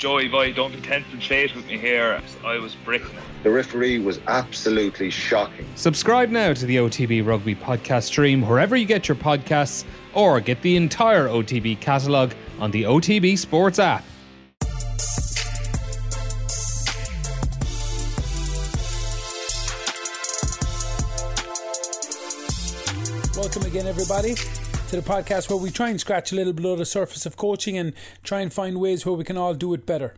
Joey boy, don't be tempting fate with me here. I was bricking. The referee was absolutely shocking. Subscribe now to the OTB Rugby podcast stream wherever you get your podcasts or get the entire OTB catalogue on the OTB Sports app. Welcome again, everybody, to the podcast where we try and scratch a little below the surface of coaching and try and find ways where we can all do it better.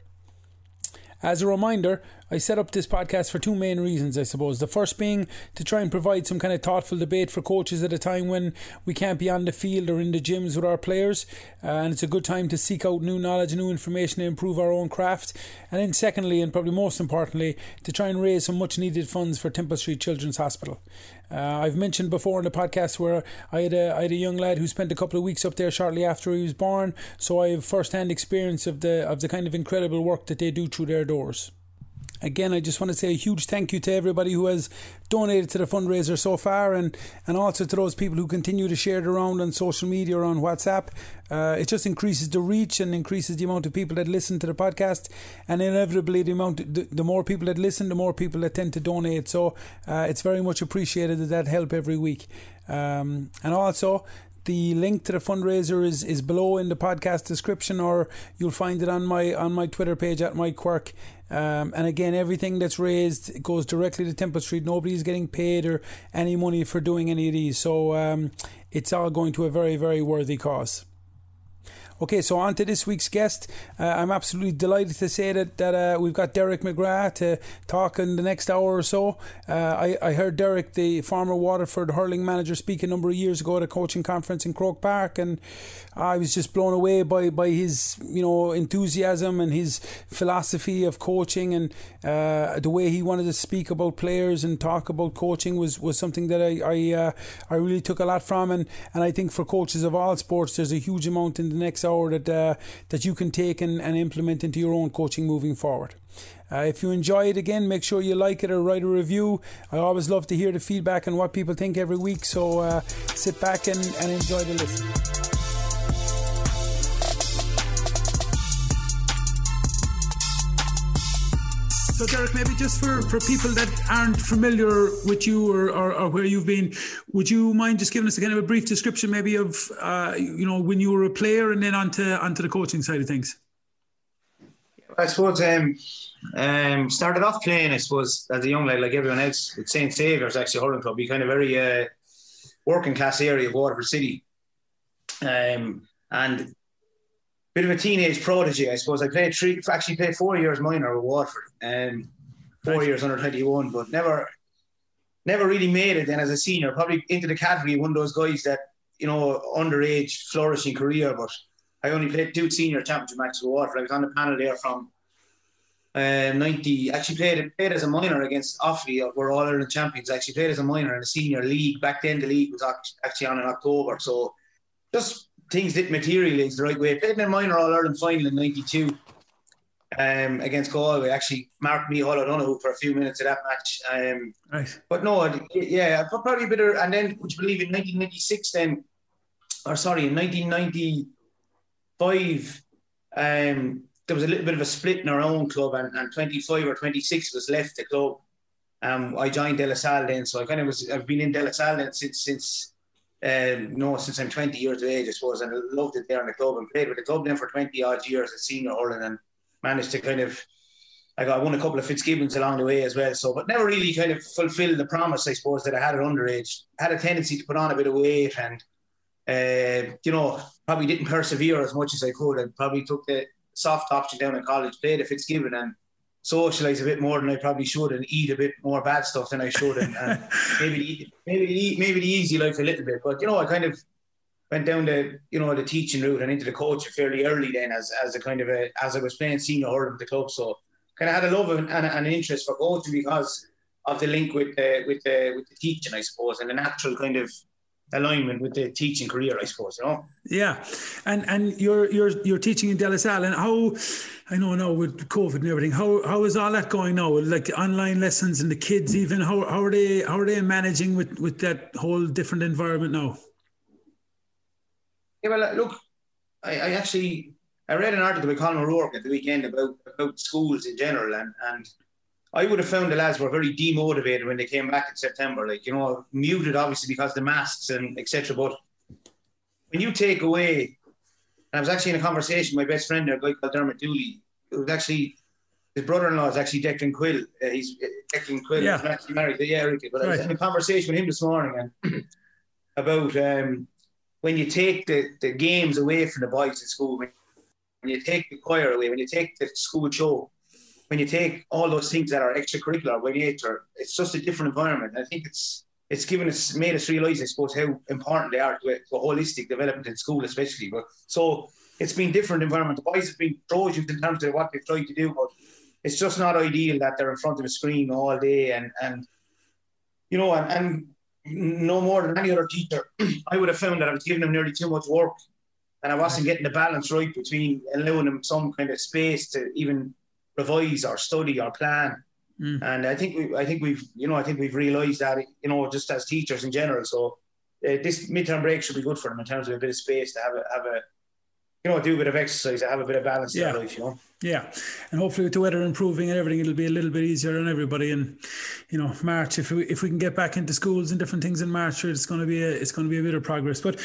As a reminder, I set up this podcast for two main reasons, I suppose. The first being to try and provide some kind of thoughtful debate for coaches at a time when we can't be on the field or in the gyms with our players. Uh, and it's a good time to seek out new knowledge, new information to improve our own craft. And then, secondly, and probably most importantly, to try and raise some much needed funds for Temple Street Children's Hospital. Uh, I've mentioned before in the podcast where I had, a, I had a young lad who spent a couple of weeks up there shortly after he was born, so I have first hand experience of the of the kind of incredible work that they do through their doors. Again, I just want to say a huge thank you to everybody who has donated to the fundraiser so far, and, and also to those people who continue to share it around on social media or on WhatsApp. Uh, it just increases the reach and increases the amount of people that listen to the podcast, and inevitably, the amount the, the more people that listen, the more people that tend to donate. So uh, it's very much appreciated that that help every week. Um, and also, the link to the fundraiser is, is below in the podcast description, or you'll find it on my on my Twitter page at Mike Quirke. Um, and again, everything that's raised goes directly to Temple Street. Nobody's getting paid or any money for doing any of these, so um, it's all going to a very very worthy cause. Okay, so on to this week's guest. Uh, I'm absolutely delighted to say that that uh, we've got Derek McGrath to talk in the next hour or so. Uh, I, I heard Derek, the former Waterford hurling manager, speak a number of years ago at a coaching conference in Croke Park, and I was just blown away by, by his you know enthusiasm and his philosophy of coaching and uh, the way he wanted to speak about players and talk about coaching was, was something that I I, uh, I really took a lot from, and, and I think for coaches of all sports, there's a huge amount in the next hour that uh, that you can take and, and implement into your own coaching moving forward. Uh, if you enjoy it again, make sure you like it or write a review. I always love to hear the feedback and what people think every week. So uh, sit back and, and enjoy the listen. So, Derek, maybe just for, for people that aren't familiar with you or, or, or, where you've been, would you mind just giving us a kind of a brief description, maybe of uh, you know when you were a player and then onto onto the coaching side of things? I suppose um, um, started off playing, I suppose, as a young lad, like everyone else, with St. Saviour's actually hurling club, be kind of very uh, working class area of Waterford City. Um, and bit of a teenage prodigy, I suppose. I played three, actually played four years minor with Waterford, and um, four right. years under twenty one, but never, never really made it. Then as a senior, probably into the category one of those guys that you know underage flourishing career. But I only played two senior championship matches with Waterford. I was on the panel there from. Uh, 90 actually played played as a minor against Offaly we're all Ireland champions actually played as a minor in a senior league back then the league was actually on in October so just things didn't materialise the right way. Played in a minor All Ireland final in '92 um, against Galway. Actually, marked me Hall O'Donoghue for a few minutes of that match. Um, right. But no, yeah, probably a bit of, and then would you believe in 1996 then, or sorry, in 1995, um, there was a little bit of a split in our own club, and, and 25 or 26 was left the club. Um, I joined De La Salle then, so I kind of was. I've been in De La Salle then since since um, no, since I'm 20 years of age, I suppose, and I loved it there in the club and played with the club then for 20 odd years as senior hurling and managed to kind of, I got won a couple of Fitzgibbons along the way as well. So, but never really kind of fulfilled the promise, I suppose, that I had at underage. Had a tendency to put on a bit of weight and, uh, you know, probably didn't persevere as much as I could and probably took the soft option down in college, played a Fitzgibbon and socialize a bit more than I probably should and eat a bit more bad stuff than I should and, and maybe maybe maybe the easy life a little bit. But you know, I kind of went down the you know the teaching route and into the coaching fairly early then as as a kind of a as I was playing senior hurling with the club. So kind of had a love and, and, an interest for coaching because of the link with the with the with the teaching, I suppose, and the natural kind of alignment with the teaching career, I suppose. You know. Yeah, and and you're you're you're teaching in De La Salle, and how I know now with COVID and everything, how how is all that going now? Like online lessons and the kids, even how how are they how are they managing with with that whole different environment now? Yeah, well, uh, look, I, I actually I read an article by Colm O'Rourke at the weekend about about schools in general, and and I would have found the lads were very demotivated when they came back in September. Like you know, muted obviously because the masks and etc. But when you take away, I was actually in a conversation with my best friend, there, a guy called Dermot Dooley, who was actually his brother-in-law is actually Declan Quill. Uh, he's uh, Declan Quill. Yeah. He's actually married to yeah, Ricky. But I was in a conversation with him this morning and about um, when you take the, the games away from the boys in school, when, when you take the choir away, when you take the school show, when you take all those things that are extracurricular nature, it's just a different environment. I think it's it's given us made us realise, I suppose, how important they are to, a- to a holistic development in school, especially. But so it's been different environment. The boys have been trojans in terms of what they've tried to do, but it's just not ideal that they're in front of a screen all day and and you know and, and no more than any other teacher. I would have found that I was giving them nearly too much work, and I wasn't getting the balance right between allowing them some kind of space to even revise or study or plan. Mm. And I think we, I think we've, you know, I think we've realised that, you know, just as teachers in general. So uh, this midterm break should be good for them in terms of a bit of space to have a, have a, you know, do a bit of exercise, have a bit of balance Yeah. their life, you know. Yeah, and hopefully with the weather improving and everything, it'll be a little bit easier on everybody. And you know, March, if we if we can get back into schools and different things in March, it's going to be a it's going to be a bit of progress. But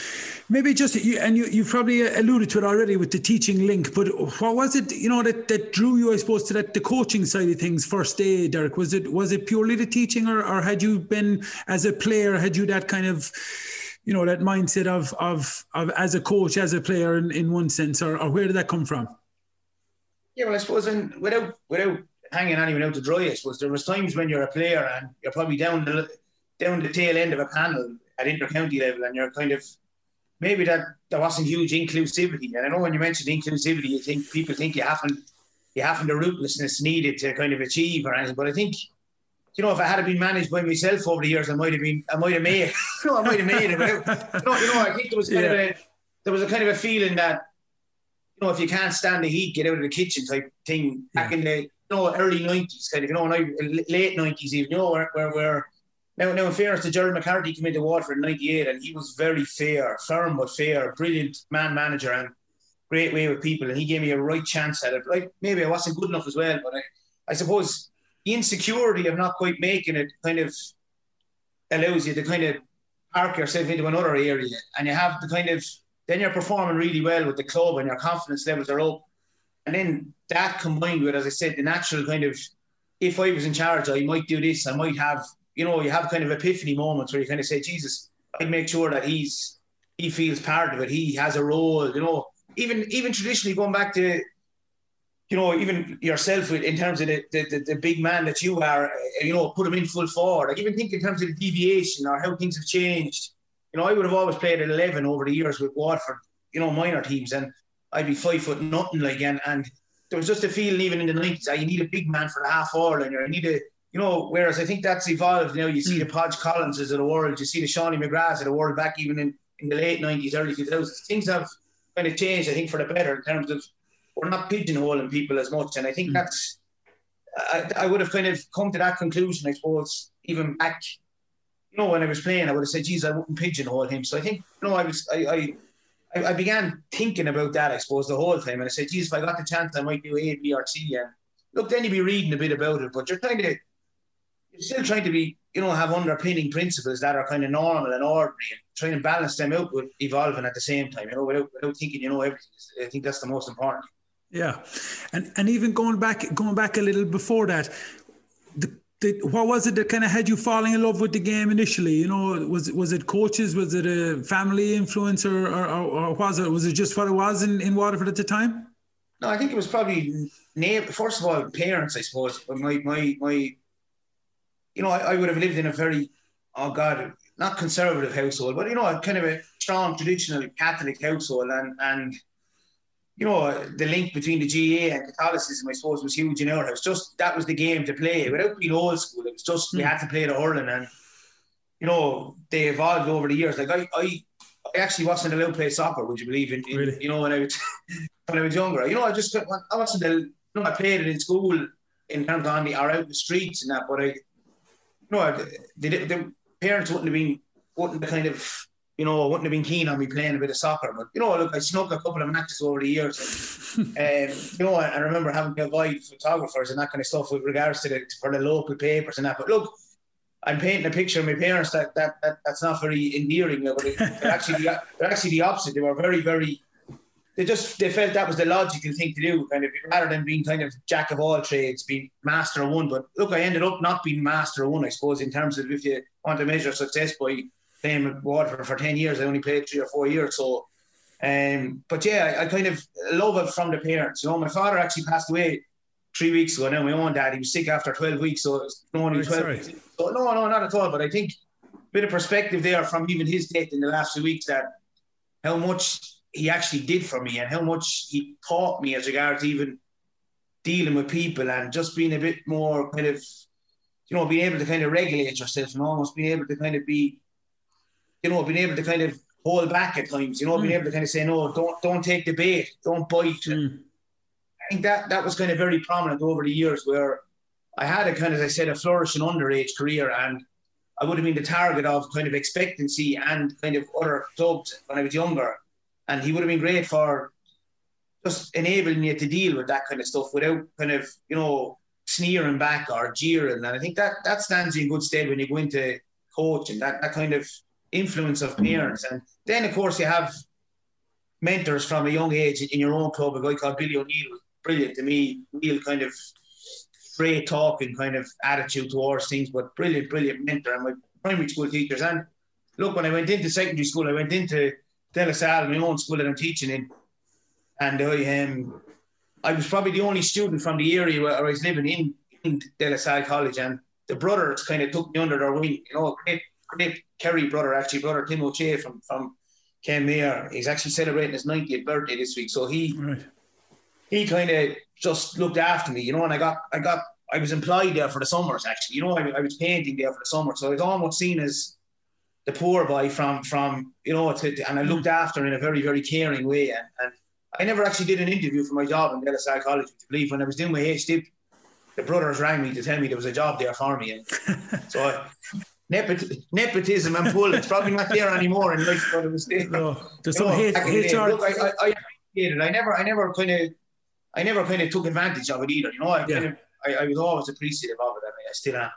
maybe just you and you you've probably uh, alluded to it already with the teaching link. But what was it you know that, that drew you, I suppose, to that the coaching side of things first day, Derek? Was it was it purely the teaching, or or had you been as a player, had you that kind of you know that mindset of of of as a coach, as a player in, in one sense, or, or where did that come from? Yeah, well, I suppose when, without without hanging anyone out to dry, I suppose there was times when you're a player and you're probably down the down the tail end of a panel at inter-county level, and you're kind of maybe that there wasn't huge inclusivity. And I know when you mentioned inclusivity, you think people think you haven't you haven't the rootlessness needed to kind of achieve or anything. But I think you know if I had been managed by myself over the years, I might have been I might have made you know I might have made it. But, you know, you know, I think there was kind of a there was a kind of a feeling that you know, if you can't stand the heat, get out of the kitchen type thing. Back in the you know early nineties, kind of you know, late nineties even, you know, where where, where now, now in fairness to Gerald McCarthy came into Waterford in '98, and he was very fair, firm but fair, brilliant man manager, and great way with people. And he gave me a right chance at it. Like maybe I wasn't good enough as well, but I, I suppose the insecurity of not quite making it kind of allows you to kind of park yourself into another area, and you have the kind of then you're performing really well with the club and your confidence levels are up. And then that combined with, as I said, the natural kind of, if I was in charge, I might do this, I might have, you know, you have kind of epiphany moments where you kind of say, Jesus, I'd make sure that he's, he feels part of it. He has a role, you know, even, even traditionally going back to, you know, even yourself in terms of the, the, the, big man that you are, uh, you know, put him in full forward. Like even think in terms of the deviation or how things have changed you know, I would have always played at 11 over the years with Waterford, you know, minor teams, and I'd be five foot nothing like, and, and there was just a feeling even in the 90s, that you need a big man for the half hour line, or you need a, you know, whereas I think that's evolved now. You see hmm. the Podge Collinses of the world, you see the Seanie McGraths of the world back even in, in the late 90s, early 2000s. Things have kind of changed, I think, for the better in terms of we're not pigeonholing people as much, and I think hmm. that's, I, I would have kind of come to that conclusion, I suppose, even back you know, when I was playing, I would have said, "Geez, I wouldn't pigeonhole him." So I think, you know, I was, I, I, I began thinking about that, I suppose, the whole time, and I said, "Geez, if I got the chance, I might do A, B, or C." And look, then you'd be reading a bit about it, but you're trying to, you're still trying to be, you know, have underpinning principles that are kind of normal and ordinary, and trying to balance them out with evolving at the same time, you know, without, without thinking you know everything. I think that's the most important. Yeah, and and even going back going back a little before that, the, the what was it that kind of had you falling in love with the game initially? You know, was was it coaches? Was it a family influence, or or, or, was it was it just what it was in, in Waterford at the time? No, I think it was probably. First of all, parents, I suppose. My my my, you know, I, I would have lived in a very, oh God, not conservative household, but you know, kind of a strong traditional Catholic household, and and you know, the link between the GAA and Catholicism, I suppose, was huge in our house. Just that was the game to play without being old school. It was just we hmm. had to play the hurling, and you know, they evolved over the years. Like I, I, I actually wasn't allowed to play soccer. Would you believe? In, in Really? you know, when I was when I was younger, you know, I just I wasn't. You know, I played it in school in terms of on the or out in the streets and that, but I, you know, I- the parents wouldn't have been wouldn't have kind of you know, I wouldn't have been keen on me playing a bit of soccer. But, you know, look, I snuck a couple of matches over the years. And, um, you know, I, I remember having to avoid photographers and that kind of stuff with regards to the, for the local papers and that. But look, I'm painting a picture of my parents that, that, that that's not very endearing. But it, they're, actually the, they're actually the opposite. They were very, very, they just, they felt that was the logical thing to do, kind of, rather than being kind of jack of all trades, being master of one. But look, I ended up not being master of one, I suppose, in terms of if you want to measure success by playing with Waterford for 10 years. I only played three or four years. So, um, but yeah, I, I, kind of love it from the parents. You know, my father actually passed away three weeks ago. Now, my own dad, he was sick after 12 weeks. So, it's only 12 weeks. So, no, no, not at all. But I think a bit of perspective there from even his death in the last few weeks that how much he actually did for me and how much he taught me as regards even dealing with people and just being a bit more kind of, you know, being able to kind of regulate yourself and almost being able to kind of be you know, being able to kind of hold back at times, you know, mm. being able to kind of say, no, don't don't take the bait, don't bite. Mm. I think that that was kind of very prominent over the years where I had a kind of, as I said, a flourishing underage career and I would have been the target of kind of expectancy and kind of other clubs when I was younger. And he would have been great for just enabling you to deal with that kind of stuff without kind of, you know, sneering back or jeering. And I think that that stands in good stead when you go into coaching, that, that kind of influence of parents. And then, of course, you have mentors from a young age in your own club. A guy called Billy O'Neill was brilliant to me. Real kind of straight talking kind of attitude towards things, but brilliant, brilliant mentor. And my primary school teachers. And look, when I went into secondary school, I went into De La Salle, my own school that I'm teaching in. And I, um, I was probably the only student from the area where I was living in, in De La Salle College. And the brothers kind of took me under their wing. You know, great great Kerry brother, actually, brother Tim O'Shea from from Kenmare. He's actually celebrating his 90th birthday this week. So he right. he kind of just looked after me, you know, and I got I got I was employed there for the summers actually. You know, I, I was painting there for the summer. So I was almost seen as the poor boy from from you know to, and I looked after in a very, very caring way. And, and I never actually did an interview for my job in De La Salle College, to believe when I was doing my HDIP, the brothers rang me to tell me there was a job there for me. And so I, Nepot- nepotism and pull. It's probably not there anymore in life, but it was there. No, there's some H- HR. Look, I, I, I appreciate it. I never, I never kind of, I never kind of took advantage of it either. You know, I, yeah. kind of, I, I was always appreciative of it, and I still am.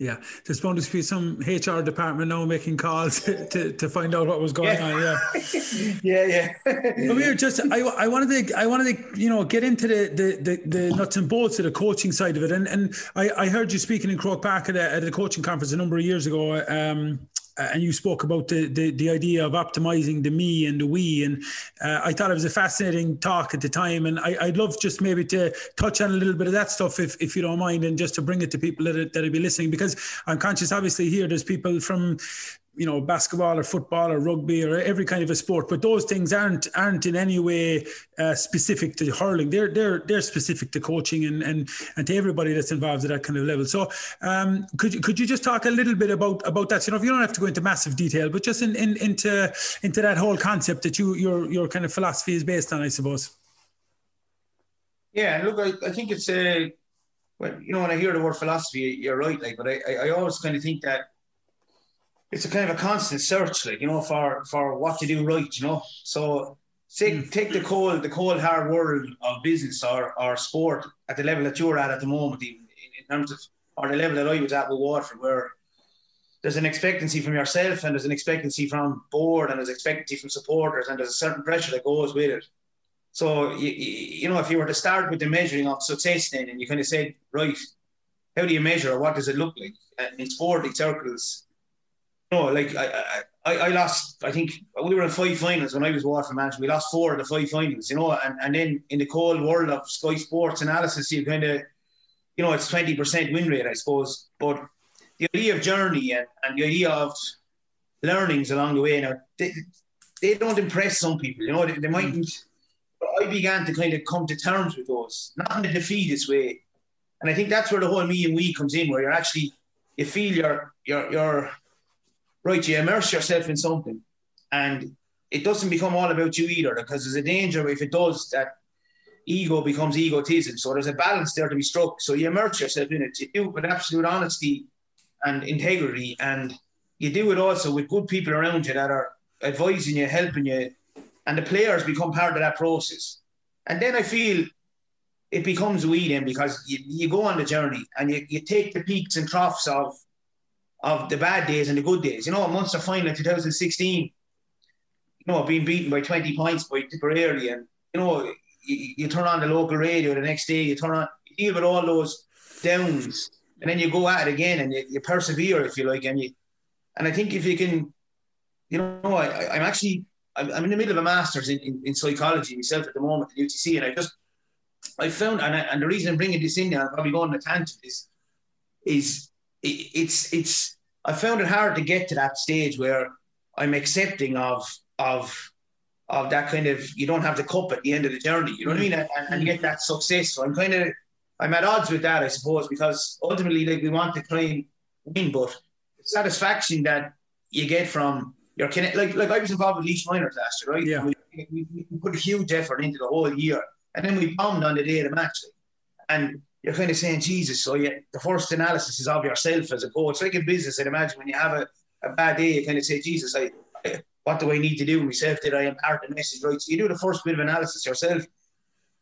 Yeah, there's bound to be some HR department now making calls to, to find out what was going yeah. on. Yeah, yeah, yeah. but we were just I, I wanted to I wanted to you know get into the, the, the, the, nuts and bolts of the coaching side of it, and and I, I heard you speaking in Croke Park at a, at a coaching conference a number of years ago. Um, and you spoke about the, the, the idea of optimizing the me and the we and uh, I thought it was a fascinating talk at the time and I, would love just maybe to touch on a little bit of that stuff if, if you don't mind and just to bring it to people that, that will be listening because I'm conscious obviously here there's people from you know basketball or football or rugby or every kind of a sport but those things aren't aren't in any way uh, specific to hurling. They're they're they're specific to coaching and and and to everybody that's involved at that kind of level. So um, could you could you just talk a little bit about about that? You know if you don't have to go into massive detail but just in, in into into that whole concept that you your your kind of philosophy is based on i suppose. Yeah look i, I think it's a well, you know, when I hear the word philosophy, you're right. Like, but I, I always kind of think that it's a kind of a constant search, like you know, for for what to do right, you know. So take mm. take the cold the cold hard world of business or or sport at the level that you're at at the moment, in, in terms of or the level that I was at with Waterford, where there's an expectancy from yourself and there's an expectancy from board and there's expectancy from supporters and there's a certain pressure that goes with it. So you, you know, if you were to start with the measuring of success, then and you kind of said, right, how do you measure? Or what does it look like? And in sporting circles, no, like I, I, I lost. I think we were in five finals when I was Waterford manager. We lost four of the five finals, you know. And, and then in the cold world of Sky Sports analysis, you kind of, you know, it's twenty percent win rate, I suppose. But the idea of journey and, and the idea of learnings along the way, now they, they don't impress some people, you know. They, they mm-hmm. mightn't. I began to kind of come to terms with those, not in a defeatist way. And I think that's where the whole me and we comes in, where you're actually you feel you're you're you're right, you immerse yourself in something and it doesn't become all about you either because there's a danger if it does that ego becomes egotism. So there's a balance there to be struck. So you immerse yourself in it. You do it with absolute honesty and integrity. And you do it also with good people around you that are advising you, helping you, and the players become part of that process. And then I feel it becomes we then because you, you go on the journey and you, you take the peaks and troughs of of the bad days and the good days. You know, a Munster final in 2016, you know, being beaten by 20 points by Tipperary and, you know, you, you, turn on the local radio the next day, you turn on, you deal with all those downs and then you go at it again and you, you persevere, if you like. And you, and I think if you can, you know, I, I'm actually, I'm, I'm in the middle of a master's in, in, in psychology myself at the moment at UTC and I just, I found, and, I, and the reason I'm bringing this in now, I'm probably going on a tangent, is, is it, it's, it's, I found it hard to get to that stage where I'm accepting of, of, of that kind of, you don't have the cup at the end of the journey, you know what I mean? Mm-hmm. And, and get that success. So I'm kind of, I'm at odds with that, I suppose, because ultimately, like, we want to try and win, but the satisfaction that you get from your connect, like, like I was involved with Laois Minors last year, right? Yeah. We, we, we put a huge effort into the whole year and then we bombed on the day of the match. And you're kind of saying, Jesus, so yeah, the first analysis is of yourself as a coach. Like in business, I'd imagine when you have a, a bad day, you kind of say, Jesus, I, what do I need to do myself? Did I impart the message right? So you do the first bit of analysis yourself.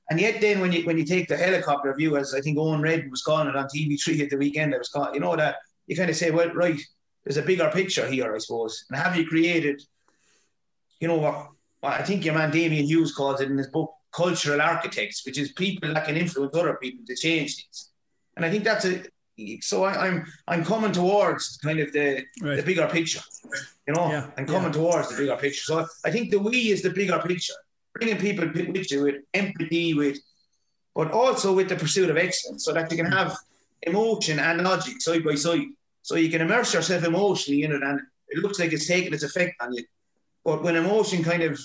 And yet then when you when you take the helicopter view, as I think Eoin Reddan was calling it on TV3 at the weekend, I was called, you know that you kind of say, well, right, there's a bigger picture here, I suppose. And have you created, you know what, I think your man Damian Hughes calls it in his book, cultural architects, which is people that can influence other people to change things. And I think that's a so I, am I'm, I'm coming towards kind of the right. the bigger picture. You know, yeah. I'm coming yeah. towards the bigger picture. So I think the we is the bigger picture, bringing people with you with empathy, with but also with the pursuit of excellence, so that you can have emotion and logic side by side. So you can immerse yourself emotionally in it, and it looks like it's taking its effect on you. But when emotion kind of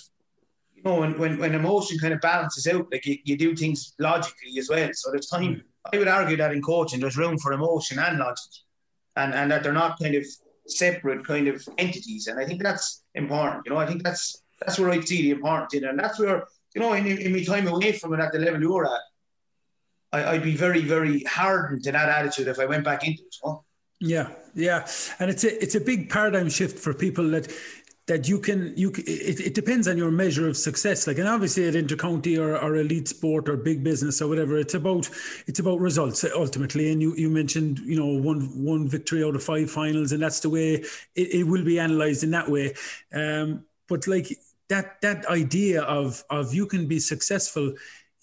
you know, when, when, when emotion kind of balances out, like you, you do things logically as well. So there's time. Mm. I would argue that in coaching, there's room for emotion and logic, and and that they're not kind of separate kind of entities. And I think that's important. You know, I think that's that's where I see the importance in it, and that's where you know, in, in my time away from it at the level you're at, I, would be very very hardened to that attitude if I went back into it. You know? Yeah, yeah, and it's a it's a big paradigm shift for people that that you can you it, it depends on your measure of success. Like and obviously at intercounty or, or elite sport or big business or whatever it's about it's about results ultimately. And you you mentioned you know one one victory out of five finals and that's the way it, it will be analyzed in that way. Um, but like that that idea of of you can be successful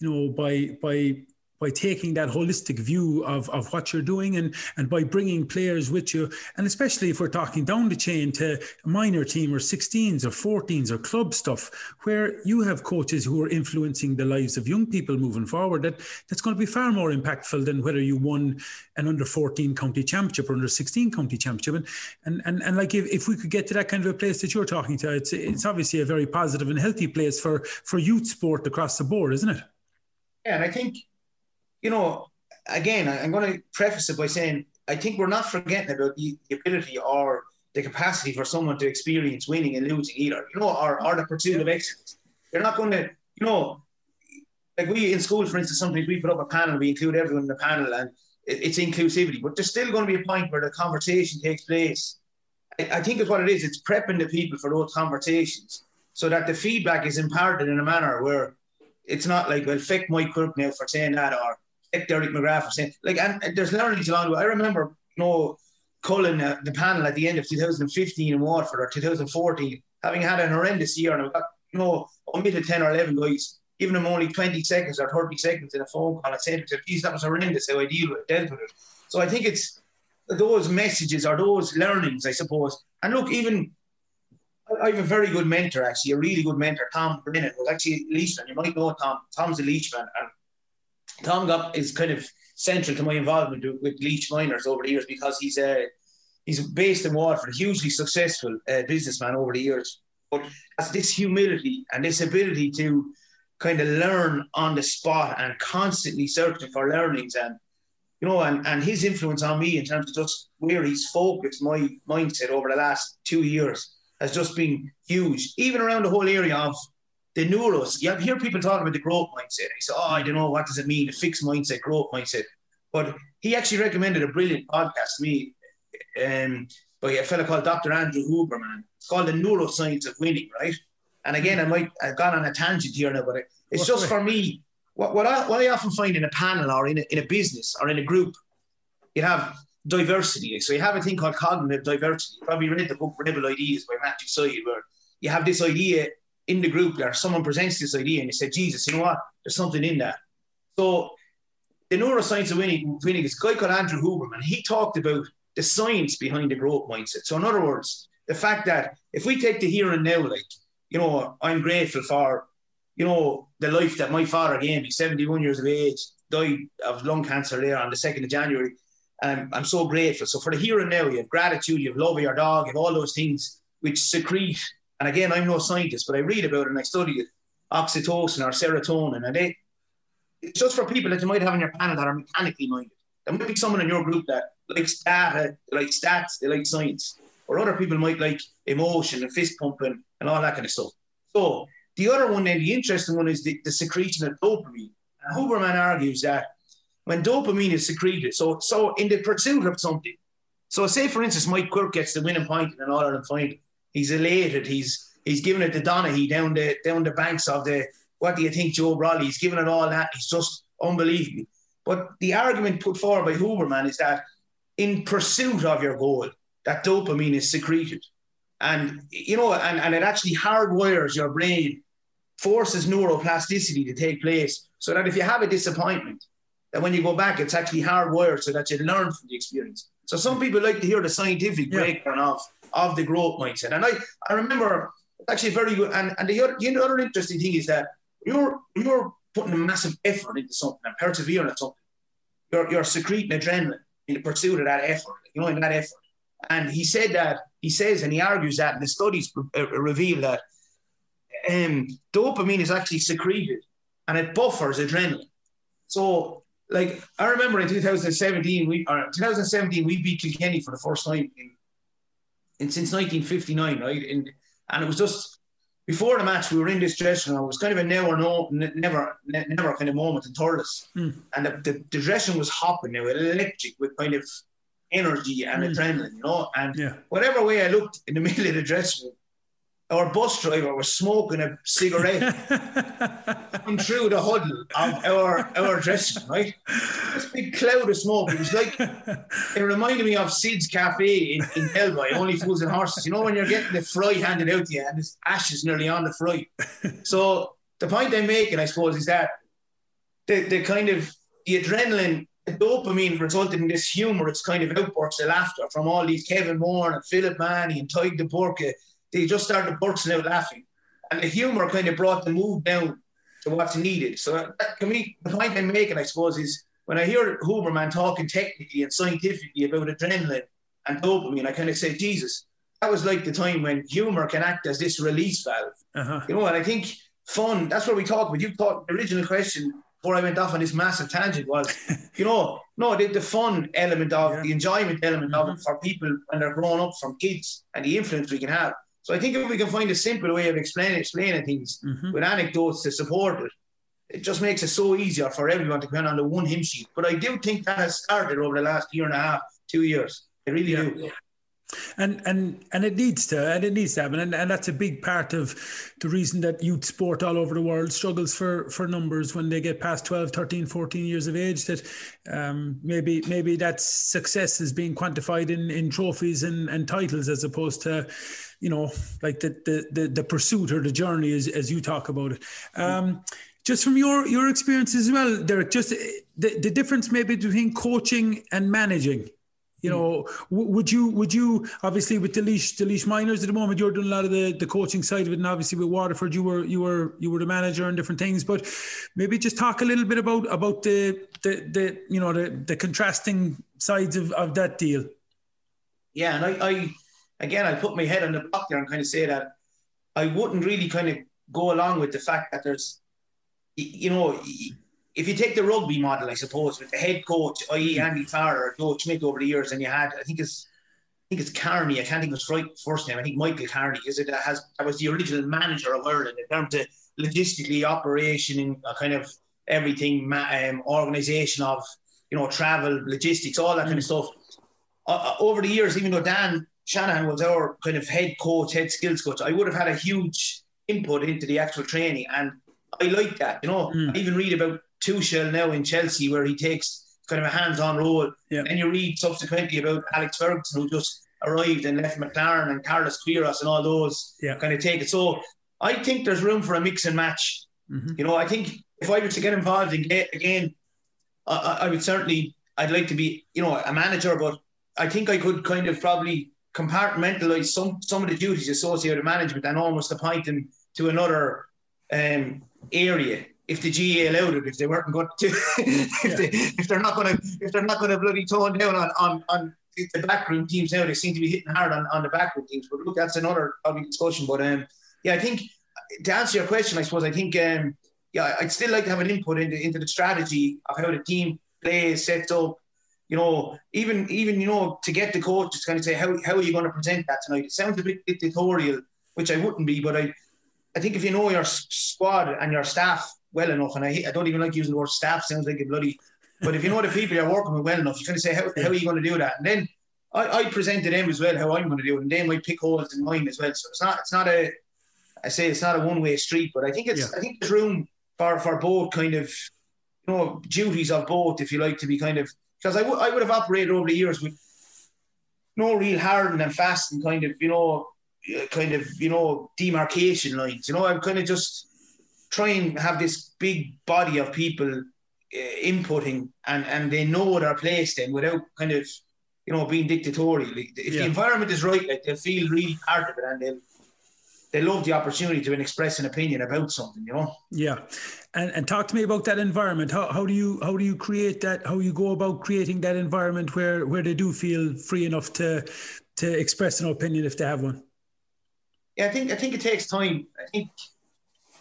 you know by by by taking that holistic view of, of what you're doing and, and by bringing players with you. And especially if we're talking down the chain to a minor team or 16s or 14s or club stuff, where you have coaches who are influencing the lives of young people moving forward, that, that's going to be far more impactful than whether you won an under 14 county championship or under 16 county championship. And, and, and, and like if, if we could get to that kind of a place that you're talking to, it's, it's obviously a very positive and healthy place for, for youth sport across the board, isn't it? Yeah, and I think you know, again, I'm going to preface it by saying I think we're not forgetting about the, ability or the capacity for someone to experience winning and losing either, you know, or, or the pursuit of excellence. They're not going to, you know, like we in school, for instance, sometimes we put up a panel, we include everyone in the panel, and it, it's inclusivity, but there's still going to be a point where the conversation takes place. I, think it's what it is. It's prepping the people for those conversations so that the feedback is imparted in a manner where it's not like, well, fake Mike Quirke now for saying that, or Derek McGrath was saying, like, and, and there's learnings along the way. I remember, you know, uh, the panel at the end of 2015 in Waterford or 2014, having had an horrendous year, and I've got, you know, omitted 10 or 11 guys, giving them only 20 seconds or 30 seconds in a phone call and saying geez, that was horrendous how I deal with, dealt with it. So I think it's those messages or those learnings, I suppose. And look, even I have a very good mentor, actually, a really good mentor. Tom Brennan was actually a Laoisman. You might know Tom. Tom's a Laoisman, and Tom got is kind of central to my involvement with Laois Minors over the years because he's a he's based in Waterford, hugely successful uh, businessman over the years. But has this humility and this ability to kind of learn on the spot and constantly searching for learnings and you know and, and his influence on me in terms of just where he's focused my mindset over the last two years has just been huge even around the whole area of the neuros, you hear people talking about the growth mindset. He said, Oh, I don't know, what does it mean? A fixed mindset, growth mindset. But he actually recommended a brilliant podcast to me. Um, by a fellow called Dr. Andrew Huberman. It's called the neuroscience of winning, right? And again, I might I've gone on a tangent here now, but it's just for me. What, what I what I often find in a panel or in a, in a business or in a group, you have diversity. So you have a thing called cognitive diversity. You probably read the book Rebel Ideas by Matthew Syed, where you have this idea in the group there. Someone presents this idea and you say, Jesus, you know what? There's something in that. So the neuroscience of winning, winning is a guy called Andrew Huberman. He talked about the science behind the growth mindset. So in other words, the fact that if we take the here and now, like, you know, I'm grateful for, you know, the life that my father gave me, 71 years of age, died of lung cancer there on the 2nd of January. And I'm, I'm so grateful. So for the here and now, you have gratitude, you have love of your dog, you have all those things which secrete. And again, I'm no scientist, but I read about it and I study it, oxytocin or serotonin. And it's just for people that you might have on your panel that are mechanically minded. There might be someone in your group that likes data, they like stats, they like science. Or other people might like emotion and fist pumping and all that kind of stuff. So the other one, then the interesting one is the, the secretion of dopamine. Huberman argues that when dopamine is secreted, so so in the pursuit of something. So say for instance, Mike Quirke gets the winning point in an All Ireland final. He's elated. He's he's giving it to Donaghy down the down the banks of the what do you think, Joe Brolly? He's giving it all that. He's just unbelievable. But the argument put forward by Huberman is that in pursuit of your goal, that dopamine is secreted. And you know, and, and it actually hardwires your brain, forces neuroplasticity to take place, so that if you have a disappointment, that when you go back, it's actually hardwired so that you learn from the experience. So some people like to hear the scientific Yeah. breakdown of, of the growth mindset. And I, I remember it's actually very good. And, and the, other, the other interesting thing is that you're you're putting a massive effort into something and persevering at something. You're, you're secreting adrenaline in the pursuit of that effort, you know, in that effort. And he said that, he says, and he argues that, and the studies uh, reveal that um, dopamine is actually secreted and it buffers adrenaline. So, like, I remember in 2017, we or 2017 we beat Kilkenny for the first time in, in since 1959, right? In, and it was just before the match, we were in this dressing room. It was kind of a never, no, never, never kind of moment in Thurles. Mm. And the, the, the dressing was hopping now, electric with kind of energy and Mm. adrenaline, you know. And Yeah. whatever way I looked in the middle of the dressing room, our bus driver was smoking a cigarette come through the huddle of our our dressing right? This big cloud of smoke. It was like it reminded me of Sid's Cafe in, in Elboy, only fools and horses. You know when you're getting the fry handed out to you and there's ashes nearly on the fry. So the point I'm making, I suppose, is that the, the kind of the adrenaline, the dopamine resulted in this humorous kind of outbursts of laughter from all these Kevin Moran and Philip Mahony and Tadhg de Búrca. They just started bursting out laughing. And the humour kind of brought the mood down to what's needed. So that, me, the point I'm making, I suppose, is when I hear Huberman talking technically and scientifically about adrenaline and dopamine, I kind of say, Jesus, that was like the time when humour can act as this release valve. uh-huh. You know, and I think fun, that's where we talk about. You thought the original question before I went off on this massive tangent was, you know, no, the, the fun element of Yeah. the enjoyment element of it for people when they're growing up from kids and the influence we can have. So I think if we can find a simple way of explaining explaining things Mhm. with anecdotes to support it, it just makes it so easier for everyone to come on the one hymn sheet. But I do think that has started over the last year and a half, two years. I really Yeah. do. And and and it needs to and it needs to happen. And, and that's a big part of the reason that youth sport all over the world struggles for for numbers when they get past 12 13 14 years of age that um, maybe maybe that success is being quantified in in trophies and, and titles as opposed to you know like the the the, the pursuit or the journey as, as you talk about it. Um, just from your your experience as well Derek just the, the difference maybe between coaching and managing you know, w- would you would you obviously with the Laois the Laois minors at the moment you're doing a lot of the, the coaching side of it, and obviously with Waterford you were you were you were the manager and different things, but maybe just talk a little bit about about the the, the you know the, the contrasting sides of, of that deal. Yeah, and I, I again, I put my head on the block there and kind of say that I wouldn't really kind of go along with the fact that there's, you know, if you take the rugby model, I suppose, with the head coach, i.e., Andy Farrell Joe Schmidt over the years, and you had, I think it's, I think it's Kearney. I can't think of his right first name. I think Michael Kearney is it that has that was the original manager of Ireland in terms of logistically operation and uh, kind of everything, um, organisation of you know travel, logistics, all that kind of stuff uh, over the years, even though Dan Shanahan was our kind of head coach, head skills coach, I would have had a huge input into the actual training. And I like that. You know, Mm. I even read about Tuchel now in Chelsea where he takes kind of a hands-on role. Yeah. And you read subsequently about Alex Ferguson who just arrived and left McClaren and Carlos Queiroz and all those Yeah. kind of take it. So I think there's room for a mix and match. Mhm. You know, I think if I were to get involved in ga- again, I, I- I would certainly. I'd like to be, you know, a manager, but I think I could kind of probably compartmentalize some some of the duties associated with management and almost appoint them to another um, area if the GAA allowed it. If they weren't going to, if, they, if they're not going to, if they're not going to bloody tone down on on on the backroom teams now, they seem to be hitting hard on, on the backroom teams. But look, that's another probably discussion. But um, yeah, I think to answer your question, I suppose I think um, yeah, I'd still like to have an input into into the strategy of how the team plays, sets up. You know, even even you know to get the coach to kind of say how how are you going to present that tonight? It sounds a bit dictatorial, which I wouldn't be, but I I think if you know your squad and your staff well enough, and I I don't even like using the word staff, sounds like a bloody. But if you know the people you're working with well enough, you're kind of say how how are you going to do that, and then I, I present to them as well how I'm going to do it, and they might pick holes in mine as well. So it's not it's not a I say it's not a one way street, but I think it's I think there's room for for both kind of you know duties of both, if you like, to be kind of because I would I would have operated over the years with no real hard and fast and kind of you know kind of you know demarcation lines. You know, I'm kind of just try and have this big body of people uh, inputting and and they know their place then without kind of you know being dictatorial. If Yeah. the environment is right, like they'll feel really part of it and they'll they love the opportunity to express an opinion about something. You know. Yeah, and and talk to me about that environment. How how do you how do you create that? How you go about creating that environment where where they do feel free enough to to express an opinion if they have one. Yeah, I think I think it takes time. I think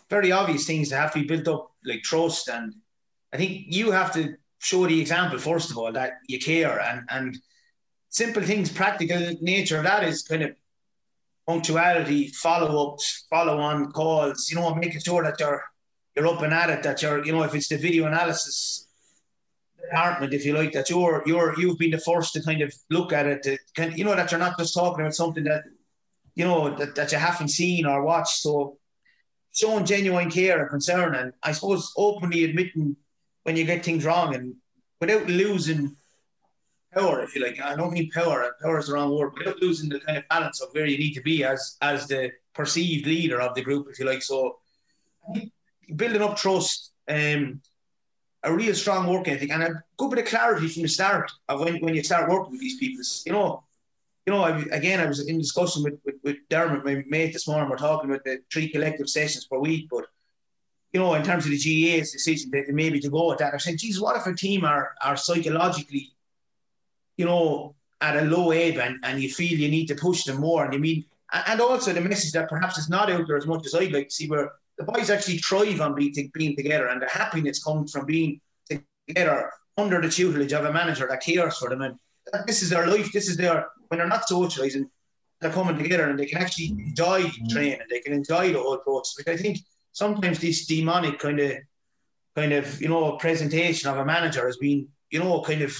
very obvious things that have to be built up, like trust, and I think you have to show the example first of all that you care, and and simple things, practical nature of that is kind of punctuality, follow ups, follow on calls. You know, making sure that you're you're up and at it. That you're, you know, if it's the video analysis department, if you like, that you're you're you've been the first to kind of look at it. To kind you know that you're not just talking about something that you know that, that you haven't seen or watched. So showing genuine care and concern, and I suppose openly admitting when you get things wrong, and without losing power, if you like. I don't mean power. Power is the wrong word. Without losing the kind of balance of where you need to be as as the perceived leader of the group, if you like. So building up trust. Um, a real strong work ethic and a good bit of clarity from the start of when, when you start working with these people. You know, you know, I, again, I was in discussion with, with, with Dermot, my mate, this morning. We're talking about the three collective sessions per week, but you know, in terms of the GAA's decision that maybe to go with that, I said, "Jesus, what if a team are are psychologically, you know, at a low ebb, and, and you feel you need to push them more, and you mean, and also the message that perhaps is not out there as much as I'd like to see, where the boys actually thrive on being, being together, and the happiness comes from being together under the tutelage of a manager that cares for them, and this is their life, this is their when they're not socialising, they're coming together and they can actually enjoy mm-hmm. training, they can enjoy the whole process. Which I think sometimes this demonic kind of, kind of you know presentation of a manager has been you know kind of,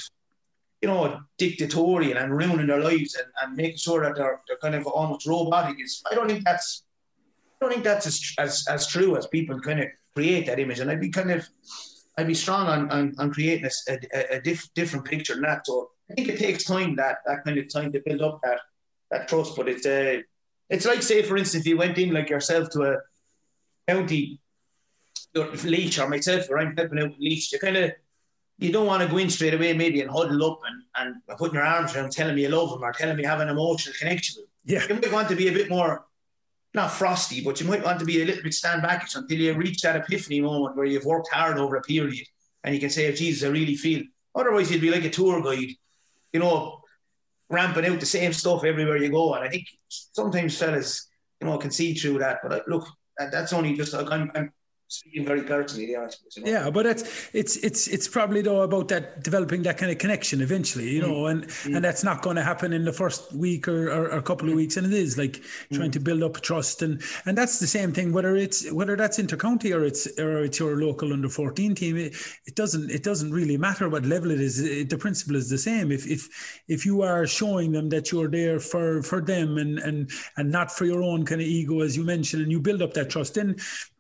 you know dictatorial and ruining their lives and, and making sure that they're they're kind of almost robotic. Is I don't think that's I don't think that's as, as, as true as people kind of create that image. And I'd be kind of, I'd be strong on, on, on creating a, a, a diff, different picture than that. So I think it takes time that that kind of time to build up that that trust. But it's uh, it's like say for instance, if you went in like yourself to a county Laois or myself, where I'm helping out with Laois, you kind of you don't want to go in straight away maybe and huddle up and, and putting your arms around telling me you love them or telling me you have an emotional connection with them. Yeah. You might want to be a bit more not frosty, but you might want to be a little bit stand back until you reach that epiphany moment where you've worked hard over a period and you can say, oh, Jesus, I really feel. Otherwise, you'd be like a tour guide, you know, ramping out the same stuff everywhere you go. And I think sometimes fellas, you know, can see through that. But look, that, that's only just, like, I'm, I'm, speaking very personally, yeah, I suppose. You know? Yeah, but it's it's it's it's probably though about that developing that kind of connection eventually, you know, and Mm. and that's not going to happen in the first week or, or, or a couple of weeks, and it is like Mm. trying to build up trust, and and that's the same thing whether it's whether that's intercounty or it's or it's your local under fourteen team. It, it doesn't it doesn't really matter what level it is. It, the principle is the same. If if if you are showing them that you're there for for them and and and not for your own kind of ego, as you mentioned, and you build up that trust, then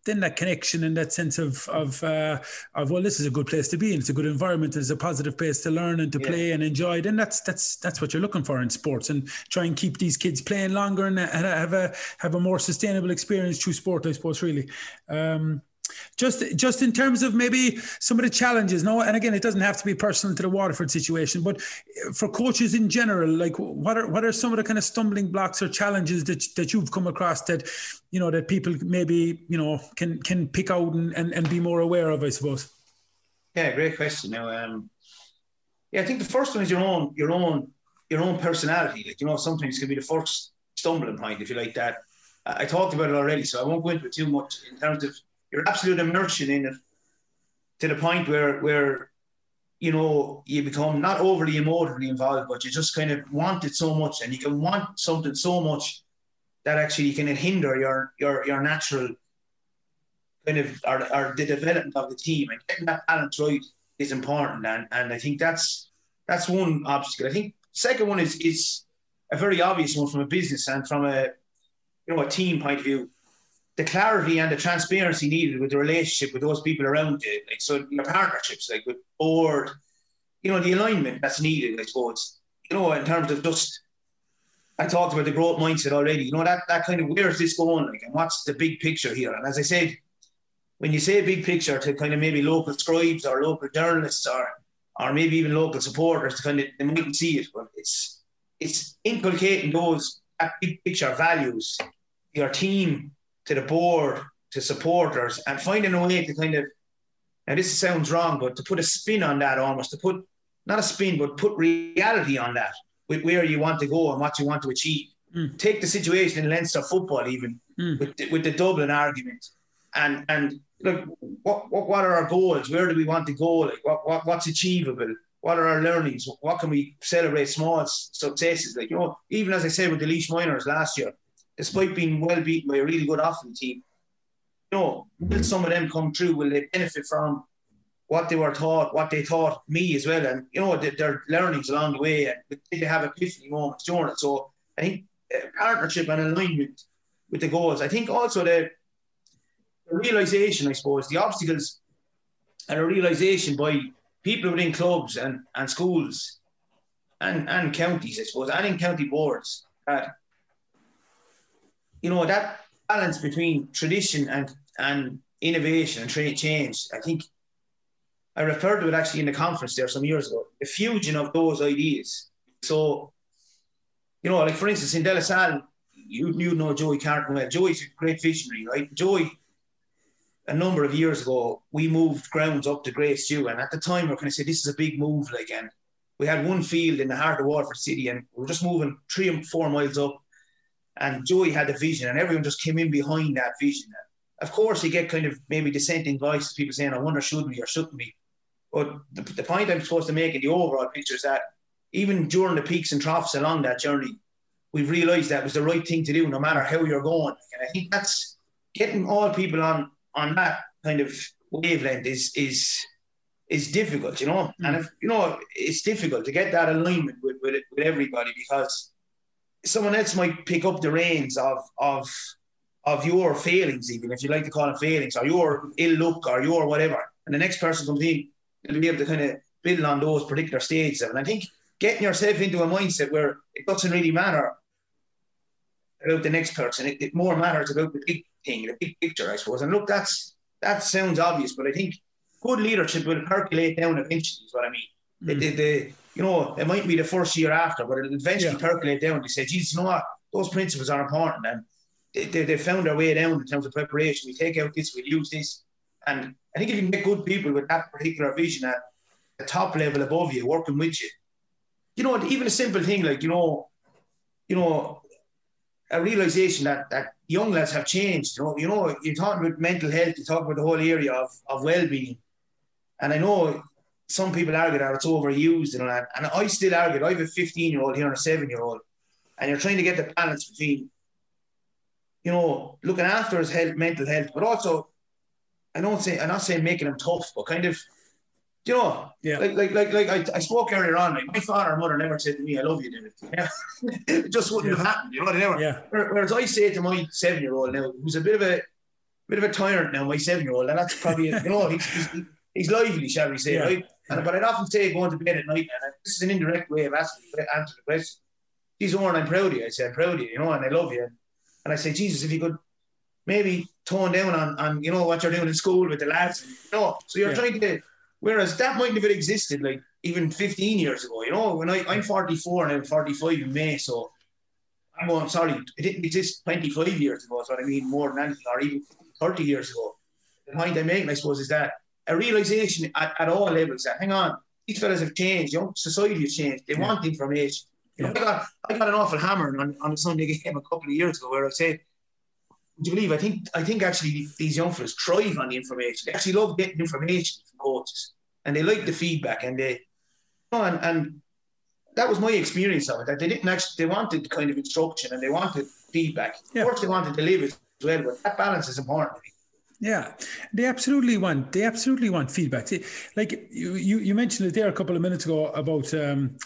then that connection and that sense of of uh, of well, this is a good place to be and it's a good environment and it's a positive place to learn and to Yeah. play and enjoy. Then that's that's that's what you're looking for in sports and try and keep these kids playing longer and, and have a have a more sustainable experience through sport. I suppose really. Um, just just in terms of maybe some of the challenges no and again it doesn't have to be personal to the waterford situation but for coaches in general like what are what are some of the kind of stumbling blocks or challenges that that you've come across that you know that people maybe you know can can pick out and, and, and be more aware of i suppose Yeah, great question. Now, um, yeah, I think the first one is your own, your own, your own personality. Like you know, sometimes can be the first stumbling point, if you like that. I I talked about it already, so I won't go into it too much in terms of your absolute immersion in it to the point where where you know you become not overly emotionally involved, but you just kind of want it so much, and you can want something so much that actually you can hinder your your your natural kind of or, or the development of the team and getting that balance right is important and and I think that's that's one obstacle. I think second one is is a very obvious one from a business and from a you know a team point of view. The clarity and the transparency needed with the relationship with those people around you, like so your partnerships, like with board, you know, the alignment that's needed, I suppose. You know, in terms of just I talked about the growth mindset already. You know, that that kind of where's this going like and what's the big picture here? And as I said, when you say big picture to kind of maybe local scribes or local journalists or or maybe even local supporters to kind of they mightn't see it, but it's it's inculcating those that big picture values, your team, to the board, to supporters, and finding a way to kind of, and this sounds wrong, but to put a spin on that almost, to put not a spin, but put reality on that with where you want to go and what you want to achieve. Mm. Take the situation in Leinster football even Mm. with the, with the Dublin argument and and look what, what what are our goals where do we want to go like what, what what's achievable what are our learnings what can we celebrate small successes like you know even as I said with the Laois Minors last year despite being well beaten by a really good Offaly team you know will some of them come through will they benefit from what they were taught what they taught me as well? And you know their, learnings along the way and they have epiphany moments during it. So I think uh, partnership and alignment with the goals. I think also the the realization, I suppose, the obstacles and a realization by people within clubs and, and schools and, and counties, I suppose, and in county boards that, you know, that balance between tradition and, and innovation and trade change, I think I referred to it actually in the conference there some years ago, the fusion of those ideas. So, you know, like for instance, in De La Salle, you, you know Joey Carton well. Joey's a great visionary, right? Joey a number of years ago, we moved grounds up to Gracedieu, and at the time we are kind of say this is a big move. Like, and we had one field in the heart of Waterford City, and we were just moving three and four miles up. And Joey had a vision, and everyone just came in behind that vision. Of course, you get kind of maybe dissenting voices, people saying, "I wonder should we or shouldn't we?" But the, the point I'm supposed to make in the overall picture is that even during the peaks and troughs along that journey, we've realised that was the right thing to do, no matter how you're going. And I think that's getting all people on on that kind of wavelength is is is difficult, you know. Mm. And if you know, it's difficult to get that alignment with, with with everybody because someone else might pick up the reins of of of your failings, even if you like to call them failings, or your ill luck, or your whatever, and the next person comes in and be able to kind of build on those particular stages. And I think getting yourself into a mindset where it doesn't really matter about the next person, it, it more matters about the big thing, the big picture, I suppose. And look, that's that sounds obvious, but I think good leadership will percolate down eventually. Is what I mean. Mm. The, the, the, you know, it might be the first year after, but it'll eventually yeah. percolate down. They say, "Jesus, you know what? Those principles are important," and they, they, they, found their way down in terms of preparation. We take out this, we use this, and I think if you get good people with that particular vision at the top level above you, working with you, you know, even a simple thing like you know, you know, a realization that that young lads have changed. You know, you know, you're talking about mental health, you talk about the whole area of, of well being. And I know some people argue that it's overused and all that. And I still argue, I have a 15 year old here and a seven year old, and you're trying to get the balance between, you know, looking after his health, mental health, but also, I don't say, I'm not saying making him tough, but kind of, you know, Yeah. like, like, like, like I, I spoke earlier on, like my father and mother never said to me, I love you, David. It just wouldn't have happened, you know, they never. Yeah. Whereas I say to my seven year old now, who's a bit of a bit of a tyrant now, my seven year old, and that's probably you know he's, he's, he's lively, shall we say, Yeah. right? And but I'd often say going to bed at night, and this is an indirect way of asking answer the question. Geez, Owen, I'm proud of you. I say I'm proud of you, you know, and I love you. And I say, Jesus, if you could maybe tone down on, on you know what you're doing in school with the lads, you know. So you're Yeah. trying to whereas that mightn't have existed like even 15 years ago, you know, when I, I'm 44 and I'm 45 in May, so I'm going, sorry, it didn't exist 25 years ago, is what I mean, more than anything, or even 30 years ago. The point I'm making, I suppose, is that a realization at, at all levels that, hang on, these fellas have changed, you know, society has changed, they want information. You know, I, got, I got an awful hammer on, on a Sunday game a couple of years ago where I said, would you believe, I think, I think actually these young fellas thrive on the information. They actually love getting information from coaches and they like the feedback and they, you know, and, and that was my experience of it. That they didn't actually they wanted kind of instruction and they wanted feedback. Yeah. Of course, they wanted to live it as well, but that balance is important. Yeah, they absolutely want. They absolutely want feedback. See, Like you, you, mentioned it there a couple of minutes ago about, um,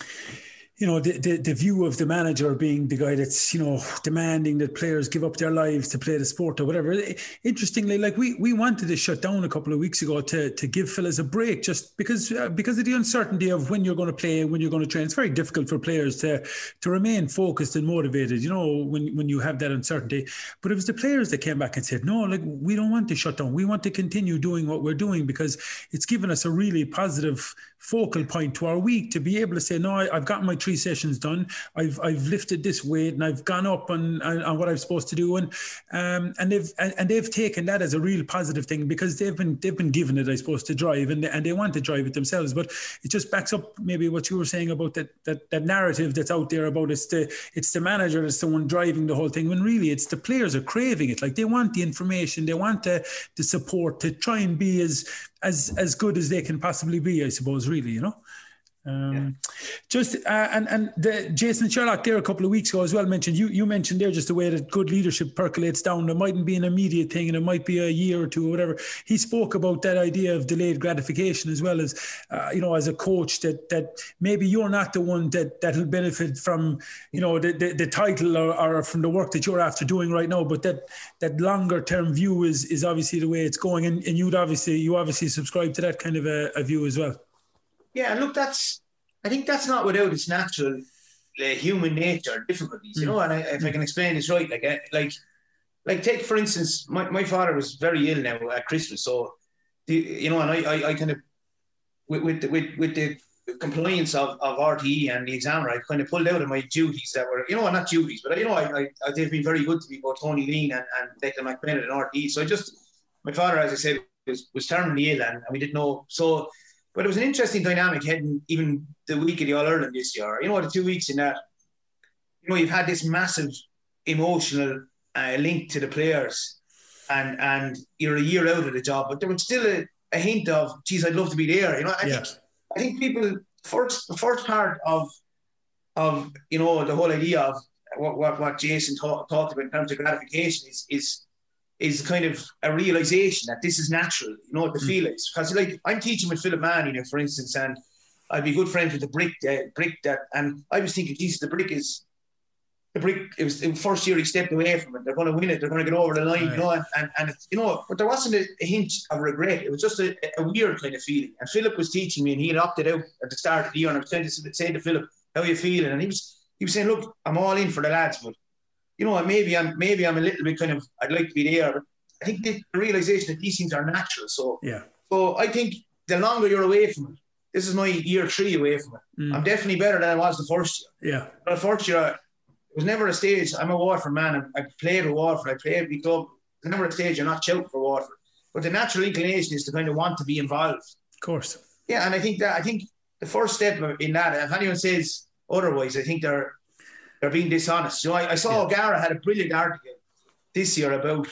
you know, the, the the view of the manager being the guy that's you know demanding that players give up their lives to play the sport or whatever. Interestingly, like we we wanted to shut down a couple of weeks ago to to give fellas a break just because uh, because of the uncertainty of when you're going to play when you're going to train. It's very difficult for players to to remain focused and motivated. You know, when when you have that uncertainty. But it was the players that came back and said, no, like we don't want to shut down. We want to continue doing what we're doing because it's given us a really positive focal point to our week to be able to say, no, I, I've got my three sessions done. I've I've lifted this weight and I've gone up on, on, on what I'm supposed to do, and um, and they've and, and they've taken that as a real positive thing because they've been they've been given it, I suppose, to drive and and they want to drive it themselves. But it just backs up maybe what you were saying about that that that narrative that's out there about it's the it's the manager, it's the one driving the whole thing. When really it's the players are craving it. Like they want the information, they want the the support to try and be as as as good as they can possibly be. I suppose, really, you know. Um, Just uh, and and the Jason Sherlock there a couple of weeks ago as well mentioned you you mentioned there just the way that good leadership percolates down. It mightn't be an immediate thing, and it might be a year or two or whatever. He spoke about that idea of delayed gratification as well as uh, you know as a coach that that maybe you're not the one that that'll benefit from you know the the, the title or, or from the work that you're after doing right now, but that that longer term view is is obviously the way it's going, and, and you'd obviously you obviously subscribe to that kind of a, a view as well. Yeah, and look, that's I think that's not without its natural uh, human nature difficulties, you know. And I, if I can explain this right, like, like, like take for instance, my, my father was very ill now at Christmas, so the, you know, and I, I, I kind of with with the, with, with the compliance of, of RTE and the examiner, I kind of pulled out of my duties that were, you know, not duties, but you know, I, I, I they've been very good to me, both Tony Leen and, and Declan McBennett and RTE. So I just, my father, as I said, was was terminally ill, and, and we didn't know. So, but it was an interesting dynamic heading even the week of the All Ireland this year. You know, the two weeks in that, you know, you've had this massive emotional uh, link to the players, and and you're a year out of the job, but there was still a, a hint of, geez, I'd love to be there. You know, I Yeah. think I think people first the first part of of you know the whole idea of what what, what Jason talk, talked about in terms of gratification is is is kind of a realization that this is natural. You know what the feel is because like I'm teaching with Philip Mahony, you know, for instance, and I'd be good friends with the brick uh, brick that, and I was thinking, Jesus, the brick is. The brick. It was the first year he stepped away from it. They're going to win it. They're going to get over the line, you know. And and, and you know, but there wasn't a, a hint of regret. It was just a, a weird kind of feeling. And Philip was teaching me, and he had opted out at the start of the year. And I was trying to say to Philip, "How are you feeling?" And he was he was saying, "Look, I'm all in for the lads, but you know, maybe I'm maybe I'm a little bit kind of I'd like to be there, but I think the realization that these things are natural. So Yeah. so I think the longer you're away from it, this is my year three away from it. Mm. I'm definitely better than I was the first year. Yeah. But the first year, it was never a stage. I'm a Waterford man. I, I played with Waterford. I played with the club. There's never a stage you're not shouting for Waterford. But the natural inclination is to kind of want to be involved. Of course. Yeah, and I think that I think the first step in that, if anyone says otherwise, I think they're they're being dishonest. You know, I, I saw yeah. O'Gara had a brilliant article this year about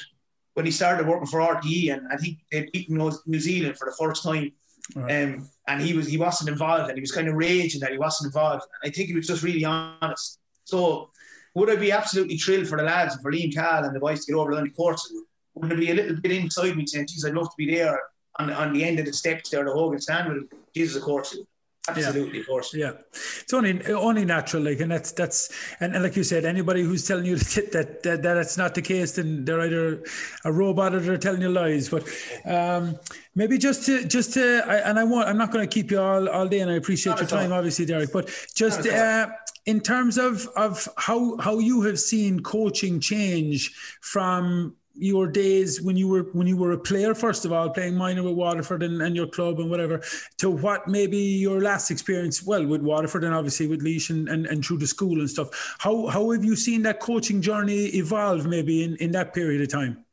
when he started working for RTE and, and he they'd beaten New Zealand for the first time. Right. Um, and he was he wasn't involved and he was kind of raging that he wasn't involved. And I think he was just really honest. So would I be absolutely thrilled for the lads and for Liam Cahill and the boys to get over the line of courts? Would it be a little bit inside me saying, geez, I'd love to be there on, on the end of the steps there, the Hogan stand with him? Jesus, of course. Absolutely, yeah. of course. Yeah, it's only only natural, like, and that's that's and, and like you said, anybody who's telling you that that, that that it's not the case, then they're either a robot or they're telling you lies. But um, maybe just to just to, I, and I want, I'm not going to keep you all all day, and I appreciate not your time, all. obviously, Derek. But just uh, in terms of of how how you have seen coaching change from your days when you were when you were a player first of all playing minor with Waterford and, and your club and whatever to what maybe your last experience well with Waterford and obviously with Laois and, and, and through the school and stuff. How how have you seen that coaching journey evolve maybe in, in that period of time?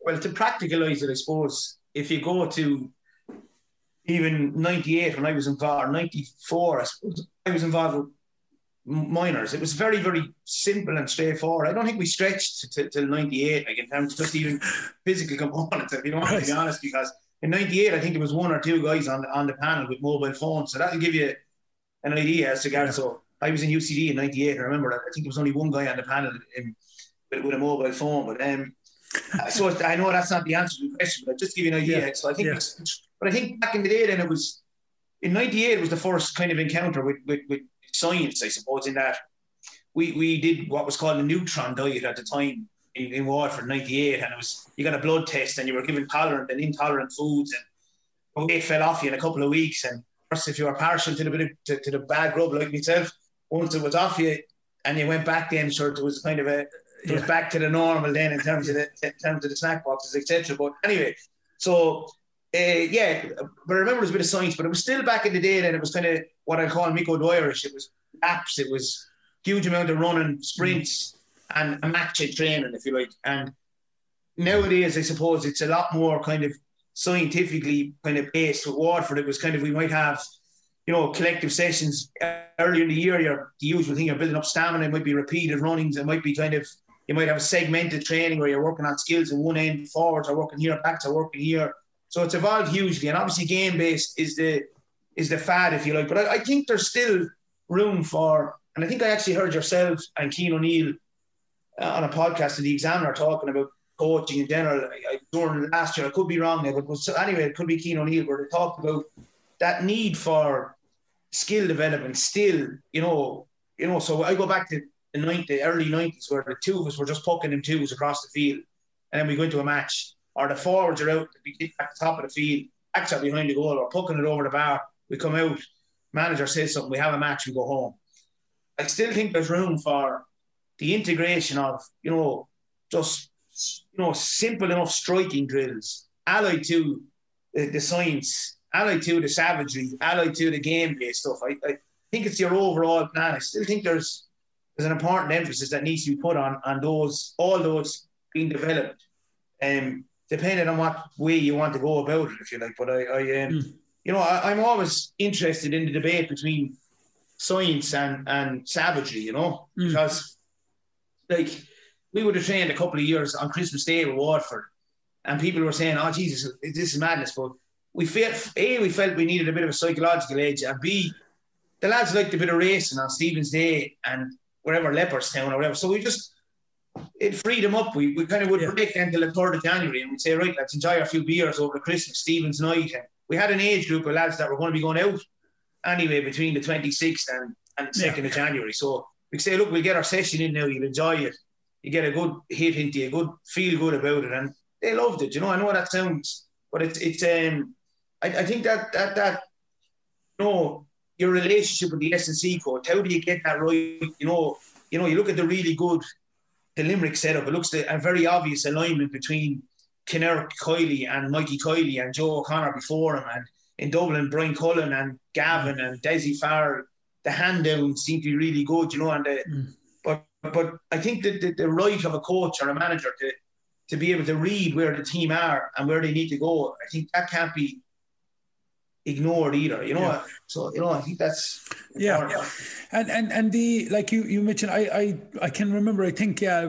Well to practicalize it I suppose if you go to even 98 when I was involved 94 I suppose I was involved with minors. It was very, very simple and straightforward. I don't think we stretched till 98, like in terms of just even physical components, if you don't want to be honest, because in 98, I think there was one or two guys on the, on the panel with mobile phones. So that'll give you an idea as to yeah. So I was in UCD in 98. I remember that. I think there was only one guy on the panel in, with, with, a mobile phone. But um, so I know that's not the answer to the question, but I just give you an idea. Yeah. So I think, yeah. but I think back in the day, then it was in '98 was the first kind of encounter with, with, with science, I suppose, in that we, we did what was called a Nutron diet at the time in, in Waterford, 98, and it was you got a blood test and you were given tolerant and intolerant foods, and weight fell off you in a couple of weeks. And first, if you were partial to the bit of, to, to the bad grub like myself, once it was off you and you went back, then sure, it was kind of a it was back to the normal then in terms of the in terms of the snack boxes, etc. But anyway, so uh, yeah, but I remember it was a bit of science, but it was still back in the day. Then it was kind of what I call Mick O'Dwyerish. It was laps. It was huge amount of running, sprints, mm. and a match training, if you like. And nowadays, I suppose it's a lot more kind of scientifically kind of based with Waterford. It was kind of we might have, you know, collective sessions earlier in the year. You're the usual thing. You're building up stamina. It might be repeated runnings. It might be kind of you might have a segmented training where you're working on skills in one end, forwards are working here, backs are working here so it's evolved hugely, and obviously game based is the is the fad, if you like. But I, I, think there's still room for, and I think I actually heard yourself and Cian O'Neill uh, on a podcast in the Examiner talking about coaching in general during last year. I could be wrong but was, anyway, it could be Cian O'Neill where they talked about that need for skill development. Still, you know, you know. So I go back to the 90, early nineties where the two of us were just poking them twos across the field, and then we go into a match or the forwards are out, at the top of the field, actually behind the goal, or poking it over the bar. We come out, manager says something, we have a match, we go home. I still think there's room for the integration of, you know, just you know, simple enough striking drills, allied to the, science, allied to the savagery, allied to the game based stuff. I, I think it's your overall plan. I still think there's there's an important emphasis that needs to be put on on those all those being developed. Um, depending on what way you want to go about it, if you like. But I, I um, mm. You know, I, am always interested in the debate between science and and savagery. You know, mm. because like we would have trained a couple of years on Christmas Day with Waterford, and people were saying, "Oh Jesus, this is madness." But we felt a we felt we needed a bit of a psychological edge, and b the lads liked a bit of racing on Stephen's Day and wherever Leopardstown or whatever. So we just it freed them up. We, we kind of would yeah. break until the 3rd of January and we'd say, right, let's enjoy a few beers over Christmas, Stephen's night. And we had an age group of lads that were going to be going out anyway between the 26th and, and 2nd yeah. of January. So we say, look, we'll get our session in now, you'll enjoy it. You get a good hit into you, good feel good about it. And they loved it. You know, I know that sounds, but it's, it's, um, I, I think that, that, that, you know, your relationship with the S&C coach, how do you get that right? You know, you know, you look at the really good the Limerick setup, it looks like a very obvious alignment between Kinnerk Kiely and Mikey Kiely and Joe O'Connor before him, and in Dublin, Bryan Cullen and Gavin and Dessie Farrell. The hand down seemed to be really good, you know. And the, mm. but but I think that the, the right of a coach or a manager to to be able to read where the team are and where they need to go, I think that can't be ignored either. You know, yeah. So you know, I think that's yeah. yeah. And and and the like you you mentioned, I I, I can remember. I think yeah,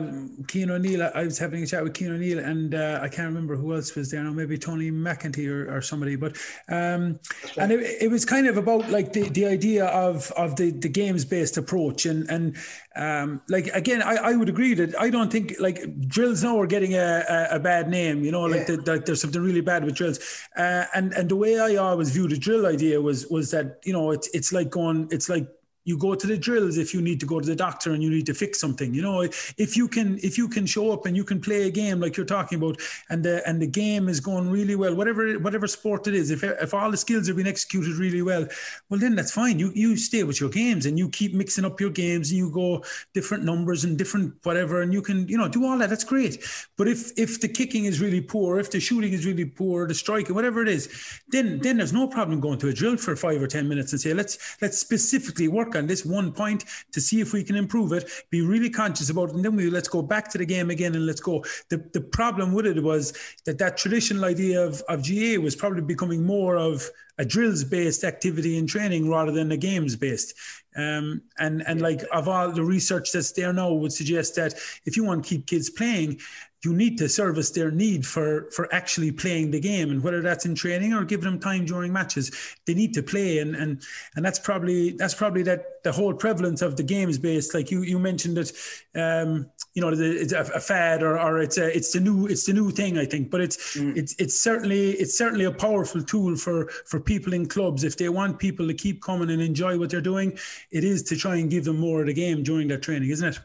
Cian O'Neill. I was having a chat with Cian O'Neill, and uh, I can't remember who else was there now. Maybe Tony McEntee or, or somebody. But um, right. and it, it was kind of about like the, the idea of of the the games based approach, and and um, like again, I, I would agree that I don't think like drills now are getting a, a, a bad name. You know, like, yeah. the, the, there's something really bad with drills. Uh, and and the way I always viewed the drill idea was was that you know it's it's like going it's like you go to the drills if you need to go to the doctor and you need to fix something you know? If you can if you can show up and you can play a game like you're talking about and the and the game is going really well whatever whatever sport it is if if all the skills are being executed really well well then that's fine. You you stay with your games and you keep mixing up your games and you go different numbers and different whatever and you can you know do all that. That's great. But if if the kicking is really poor if the shooting is really poor the striking whatever it is then then there's no problem going to a drill for 5 or 10 minutes and say let's let's specifically work on this one point to see if we can improve it, be really conscious about it, and then we let's go back to the game again and let's go. The the problem with it was that that traditional idea of, of GAA was probably becoming more of a drills based activity and training rather than a games based. Um, and and like of all the research that's there now would suggest that if you want to keep kids playing, you need to service their need for for actually playing the game. And whether that's in training or giving them time during matches they need to play. And and and that's probably that's probably that the whole prevalence of the games based. Like you you mentioned that um you know it's a, a fad or, or it's a it's the new it's the new thing i think. But it's mm. it's it's certainly it's certainly a powerful tool for for people in clubs. If they want people to keep coming and enjoy what they're doing it is to try and give them more of the game during their training isn't it?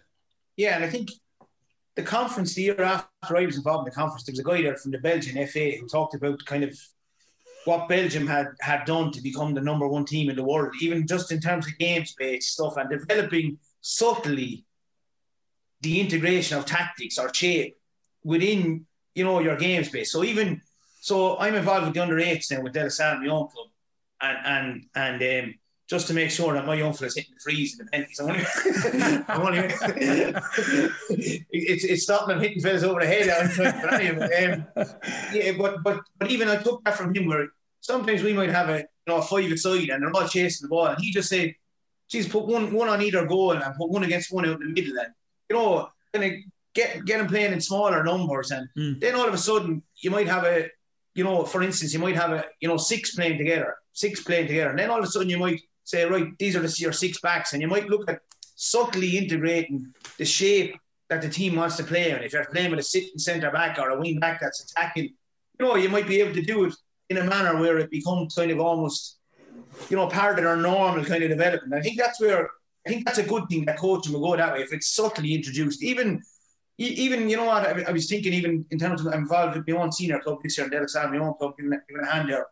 Yeah and i think the conference the year after I was involved in the conference, there was a guy there from the Belgian FA who talked about kind of what Belgium had had done to become the number one team in the world, even just in terms of games based stuff and developing subtly the integration of tactics or shape within you know your games base. So even so, I'm involved with the under eights now with De La Salle, my own club, and and and um, just to make sure that my young fella's hitting the freeze and the penalties. I'm only, I'm only it's, it's stopping them hitting fellas over the head. But, anyway, um, yeah, but, but, but even I took that from him where sometimes we might have a, you know, a five aside and they're all chasing the ball. And he just said, geez, put one, one on either goal and put one against one out in the middle. And, you know, kind of get, get them playing in smaller numbers. And mm. then all of a sudden you might have a, you know, for instance, you might have a, you know, six playing together, six playing together. And then all of a sudden you might, say, right, these are the, your six backs, and you might look at subtly integrating the shape that the team wants to play in. If you're playing with a sitting centre back or a wing back that's attacking, you know, you might be able to do it in a manner where it becomes kind of almost, you know, part of their normal kind of development. I think that's where I think that's a good thing that coaching will go that way if it's subtly introduced. Even, even you know what I, was thinking, even in terms of I'm involved with my own senior club this year, De La Salle, my own club, giving, giving a hand there,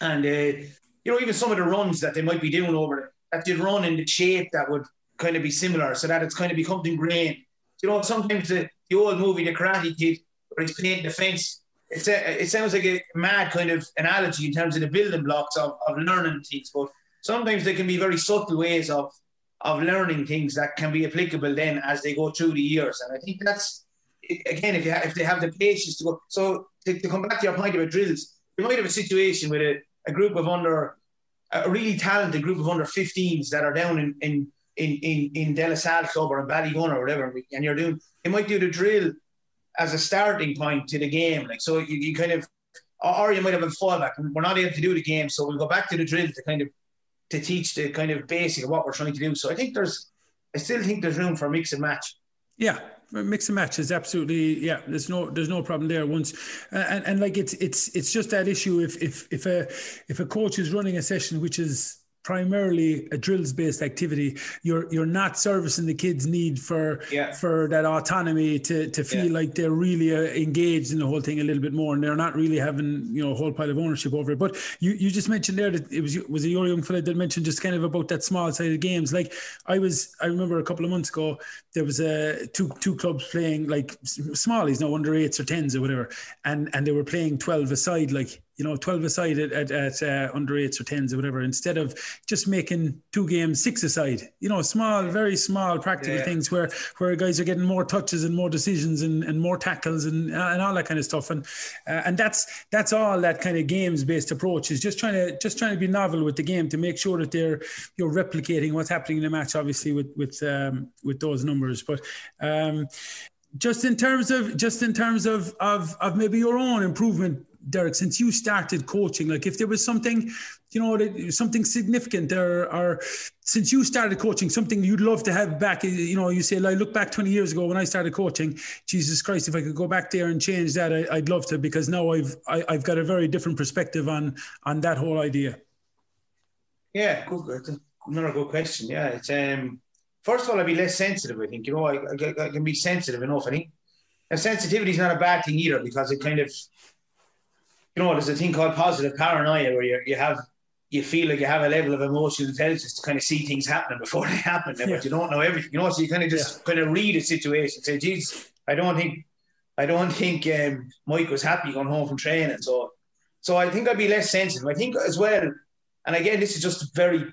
and uh, you know, even some of the runs that they might be doing over it, that they'd run in the shape that would kind of be similar so that it's kind of become ingrained. You know, sometimes the, the old movie, The Karate Kid, where he's painting the fence, it's a, it sounds like a mad kind of analogy in terms of the building blocks of, of learning things, but sometimes there can be very subtle ways of of learning things that can be applicable then as they go through the years. And I think that's again, if you have, if they have the patience to go. So to, to come back to your point about drills, you might have a situation with a a group of under a really talented group of under 15s that are down in in in in, in De La Salle Club or in Ballygunner or whatever, and you're doing you might do the drill as a starting point to the game, like so you, you kind of or you might have a fallback. We're not able to do the game, so we'll go back to the drill to kind of to teach the kind of basic of what we're trying to do. So I think there's I still think there's room for mix and match. Yeah, mix and match is absolutely yeah. There's no there's no problem there. Once and and like it's it's it's just that issue if if if a if a coach is running a session which is primarily a drills based activity you're you're not servicing the kids need for yeah. for that autonomy to to feel yeah. like they're really uh, engaged in the whole thing a little bit more and they're not really having you know a whole pile of ownership over it but you you just mentioned there that it was was a your young fella that mentioned just kind of about that small sided games like i was i remember a couple of months ago there was a uh, two two clubs playing like smallies no under eights or tens or whatever and and they were playing 12 aside like you know, 12 aside at, at, at uh, under eights or tens or whatever, instead of just making two games six aside, you know, small, very small practical Yeah. things where, where guys are getting more touches and more decisions and, and more tackles and, uh, and all that kind of stuff. And, uh, and that's, that's all that kind of games based approach is just trying to, just trying to be novel with the game to make sure that they're, you're replicating what's happening in the match, obviously with, with, um, with those numbers. But, um, just in terms of just in terms of of of maybe your own improvement Derek, since you started coaching, like if there was something, you know, something significant, or, or since you started coaching, something you'd love to have back, you know, you say, like, look back 20 years ago when I started coaching, Jesus Christ, if I could go back there and change that, I, I'd love to, because now I've I, I've got a very different perspective on on that whole idea. Yeah, good, good. Another good question. Yeah, it's um. First of all, I'd be less sensitive. I think you know I, I, I can be sensitive enough. I think and sensitivity is not a bad thing either because it kind of you know there's a thing called positive paranoia where you you have you feel like you have a level of emotional intelligence to kind of see things happening before they happen, Yeah. but you don't know everything. You know, so you kind of just kind of read a situation. Say, "Geez, I don't think I don't think um, Mike was happy going home from training." So, so I think I'd be less sensitive. I think as well, and again, this is just very,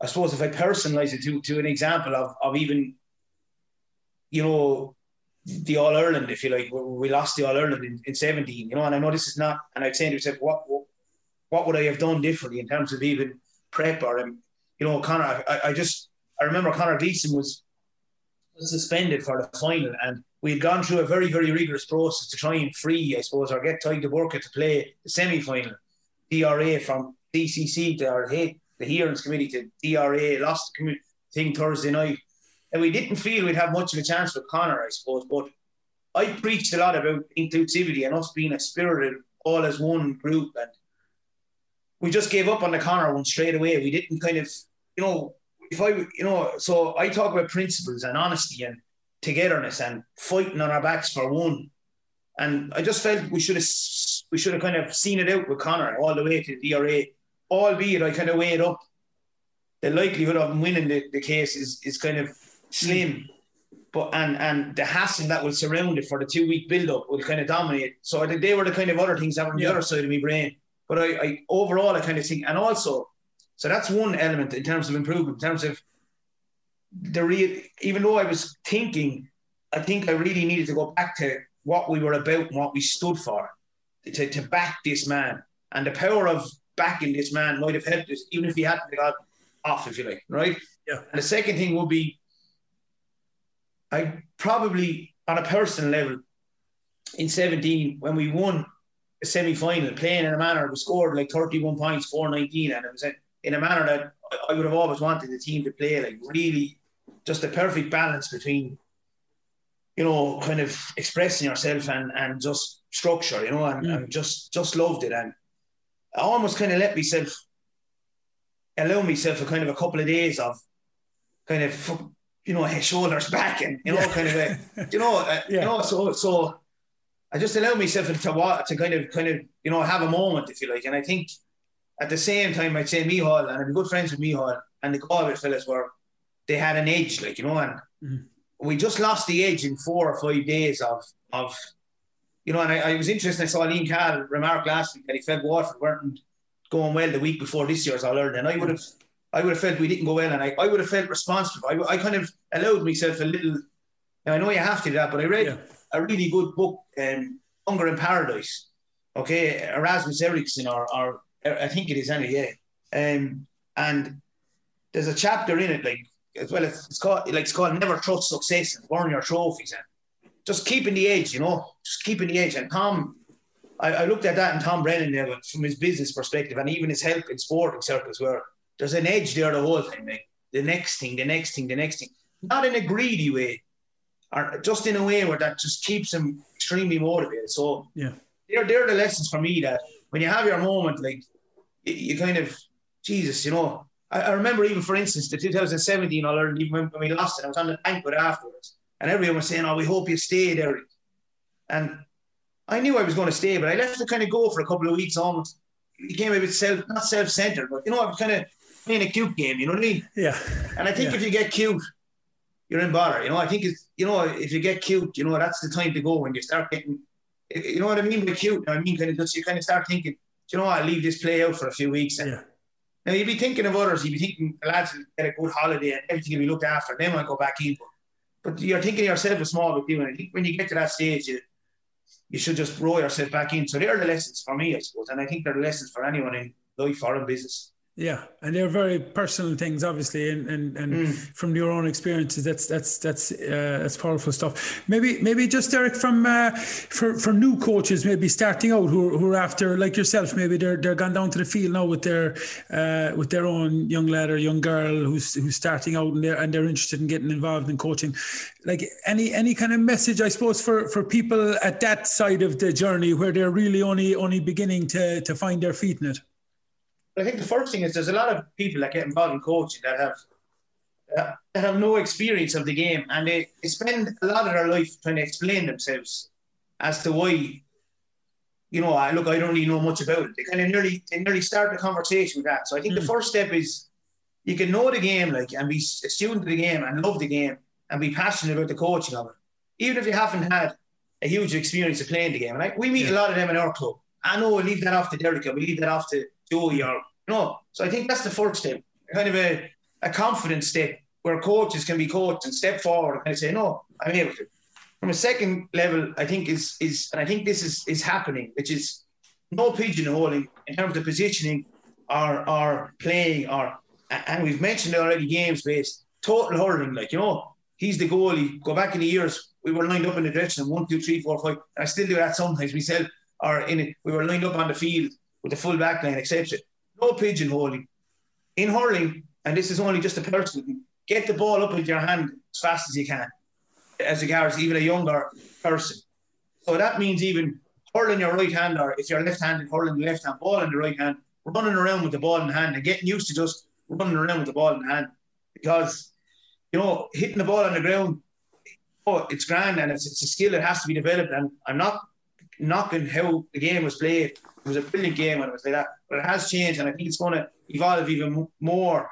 I suppose, if I personalise it to to an example of of even, you know, the All Ireland, if you like, we- lost the All Ireland in, in seventeen. You know, and I know this is not, and I'd say to myself, what what, would I have done differently in terms of even prep or, um, you know, Conor. I, I just I remember Conor Gleeson was suspended for the final, and we had gone through a very, very rigorous process to try and free, I suppose, or get to work to play the semi final. DRA from DCC to our he- the hearings committee to DRA lost the commu- thing Thursday night, and we didn't feel we'd have much of a chance with Conor, I suppose. But I preached a lot about inclusivity and us being a spirited, all as one group, and we just gave up on the Conor one straight away. We didn't kind of, you know, if I, you know, so I talk about principles and honesty and togetherness and fighting on our backs for one. And I just felt we should have we should have kind of seen it out with Conor all the way to the DRA. Albeit I kind of weighed up the likelihood of him winning the, the case is is kind of slim. Mm. But and and the hassle that will surround it for the two week build up will kind of dominate. So I think they were the kind of other things that were on Yeah. the other side of my brain. But I, I overall I kind of think and also so that's one element in terms of improvement, in terms of the real even though I was thinking, I think I really needed to go back to what we were about and what we stood for. To, to back this man. And the power of backing this man might have helped us, even if he hadn't got off, if you like, right? Yeah. And the second thing would be I probably on a personal level in 17 when we won a semi-final playing in a manner we scored like 31 points 419 and it was in, a manner that I- would have always wanted the team to play like really just a perfect balance between you know kind of expressing yourself and and just structure you know and, Mm. and just just loved it and I almost kind of let myself allow myself a kind of a couple of days of kind of you know his shoulders back and you know Yeah. kind of a you know uh, Yeah. you know so so I just allowed myself to to kind of kind of you know have a moment if you like and I think at the same time I'd say Micheál and I'm good friends with Micheál and the Galway fellas were they had an edge like you know and Mhm. we just lost the edge in four or five days of of you know and I, I was interested I saw Liam Cahill remark last week that he felt Waterford weren't going well the week before this year's All Ireland and I would have I would have felt we didn't go well and I, I would have felt responsible I, I kind of allowed myself a little now I know you have to do that but I read Yeah. a really good book, um, Hunger in Paradise. Okay, Erasmus Ericsson, or, or I think it is anyway. Yeah. Um, and there's a chapter in it, like as well. It's it's called like it's called Never Trust Success and Burn Your Trophies and just keeping the edge, you know, just keeping the edge. And Tom, I, I looked at that and Tom Brennan there from his business perspective and even his help in sporting circles where there's an edge there the whole time. Like the next thing, the next thing, the next thing. Not in a greedy way, or just in a way where that just keeps him extremely motivated. So Yeah. they're they're the lessons for me that when you have your moment, like you, you kind of Jesus, you know. I, I remember even for instance the 2017 All Ireland even when, when we lost it, I was on the banquet afterwards, and everyone was saying, "Oh, we hope you stay there." And I knew I was going to stay, but I left to kind of go for a couple of weeks almost. It became a bit self, not self-centered, but you know, I was kind of playing a cute game. You know what I mean? Yeah. And I think Yeah. if you get cute, you're in bother. You know, I think it's you know if you get cute, you know that's the time to go when you start getting. You know what I mean by cute? I mean kind of just you kind of start thinking you know what, I'll leave this play out for a few weeks. And Yeah. now you'd be thinking of others, you'd be thinking the lads will get a good holiday and everything will be looked after, and they might go back in. But, but you're thinking of yourself a small bit, and I think when you get to that stage, you, you should just roll yourself back in. So they're the lessons for me, I suppose, and I think they're the lessons for anyone in life or in business. Yeah, and they're very personal things, obviously, and and, and Mm. from your own experiences, that's that's that's uh, that's powerful stuff. Maybe maybe just Derek from uh, for for new coaches, maybe starting out who are, who are after like yourself, maybe they're they're gone down to the field now with their uh, with their own young lad or young girl who's who's starting out and they're and they're interested in getting involved in coaching. Like any any kind of message, I suppose, for for people at that side of the journey where they're really only only beginning to to find their feet in it. But I think the first thing is there's a lot of people that get involved in coaching that have uh, that have no experience of the game, and they, they spend a lot of their life trying to explain themselves as to why. You know, I look, I don't really know much about it. They kind of nearly they nearly start the conversation with that. So I think the first step is you can know the game, like, and be a student of the game and love the game and be passionate about the coaching of it, even if you haven't had a huge experience of playing the game. Like we meet a lot of them in our club. I know we leave that off to Derek, or we leave that off to Joey, or no. So I think that's the first step, kind of a, a confident step where coaches can be coached and step forward and kind of say, no, I'm able to. From a second level, I think is is, and I think this is is happening, which is no pigeonholing in terms of positioning or or playing or and we've mentioned already games based total hurling like you know he's the goalie go back in the years we were lined up in the direction one two three four five I still do that sometimes myself or in it we were lined up on the field with the full back line etc no pigeonholing in hurling and this is only just a personal get the ball up with your hand as fast as you can as regards even a younger person so that means even hurling your right hand, or if you're left-handed, hurling the left hand, ball in the right hand, running around with the ball in hand, and getting used to just running around with the ball in hand. Because you know, hitting the ball on the ground, oh, it's grand and it's, it's a skill that has to be developed. And I'm not knocking how the game was played. It was a brilliant game when it was like that, but it has changed, and I think it's going to evolve even more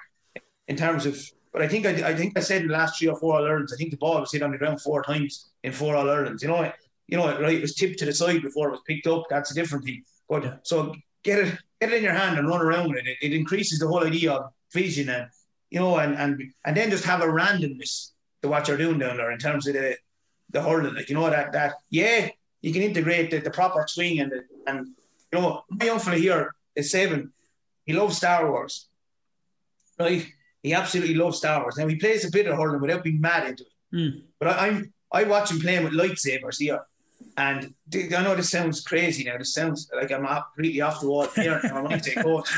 in terms of. But I think I, I think I said in the last three or four All Irelands, I think the ball was hit on the ground four times in four All Irelands. You know, you know, right? It was tipped to the side before it was picked up. That's a different thing. But so get it, get it in your hand and run around with it. it. It increases the whole idea of vision and you know, and and and then just have a randomness to what you're doing down there in terms of the the hurling. Like you know that that yeah, you can integrate the, the proper swing and the, and you know my young fella here is seven. He loves Star Wars, right? He absolutely loves Star Wars. Now he plays a bit of hurling without being mad into it. Mm. But I, I'm I watch him playing with lightsabers here, and I know this sounds crazy now. This sounds like I'm completely off the wall here. and I'm going to coach,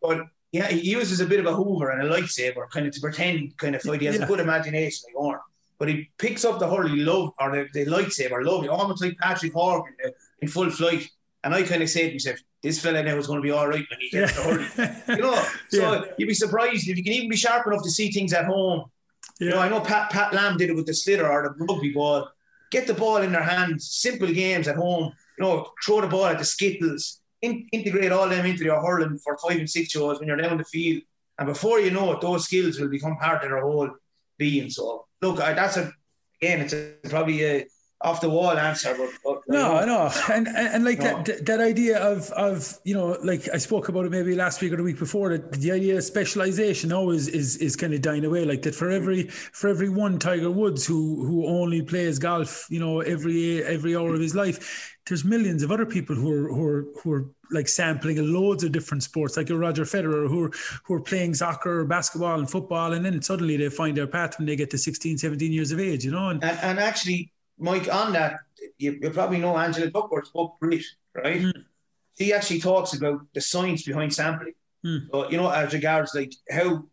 but yeah, he uses a bit of a Hoover and a lightsaber, kind of to pretend, kind of like he has Yeah. a good imagination, like Orr. But he picks up the hurley love or the, the lightsaber, love almost like Patrick Horgan in, in full flight. And I kind of say to myself, this fella now is going to be all right when he gets the hurley. You know, so Yeah. you'd be surprised if you can even be sharp enough to see things at home. You know, I know Pat Pat Lam did it with the sliotar or the rugby ball. Get the ball in their hands, simple games at home. You know, throw the ball at the skittles, in, integrate all them into your hurling for five and six years when you're down the field. And before you know it, those skills will become part of their whole being. So, look, I, that's a, again, it's a, probably a off the wall answer, but, but No, I know, and and, and like No. that that idea of of you know, like I spoke about it maybe last week or the week before that the idea of specialization now is is, is kind of dying away. Like that for every for every one Tiger Woods who who only plays golf, you know, every every hour of his life, there's millions of other people who are who are who are like sampling loads of different sports, like a Roger Federer, who are who are playing soccer, or basketball, and football, and then suddenly they find their path when they get to 16, 17 years of age, you know, and And, and actually, Mike, on that, you, you probably know Angela Duckworth's book, Grit, right? She actually talks about the science behind sampling. Mm. So, you know, as regards like how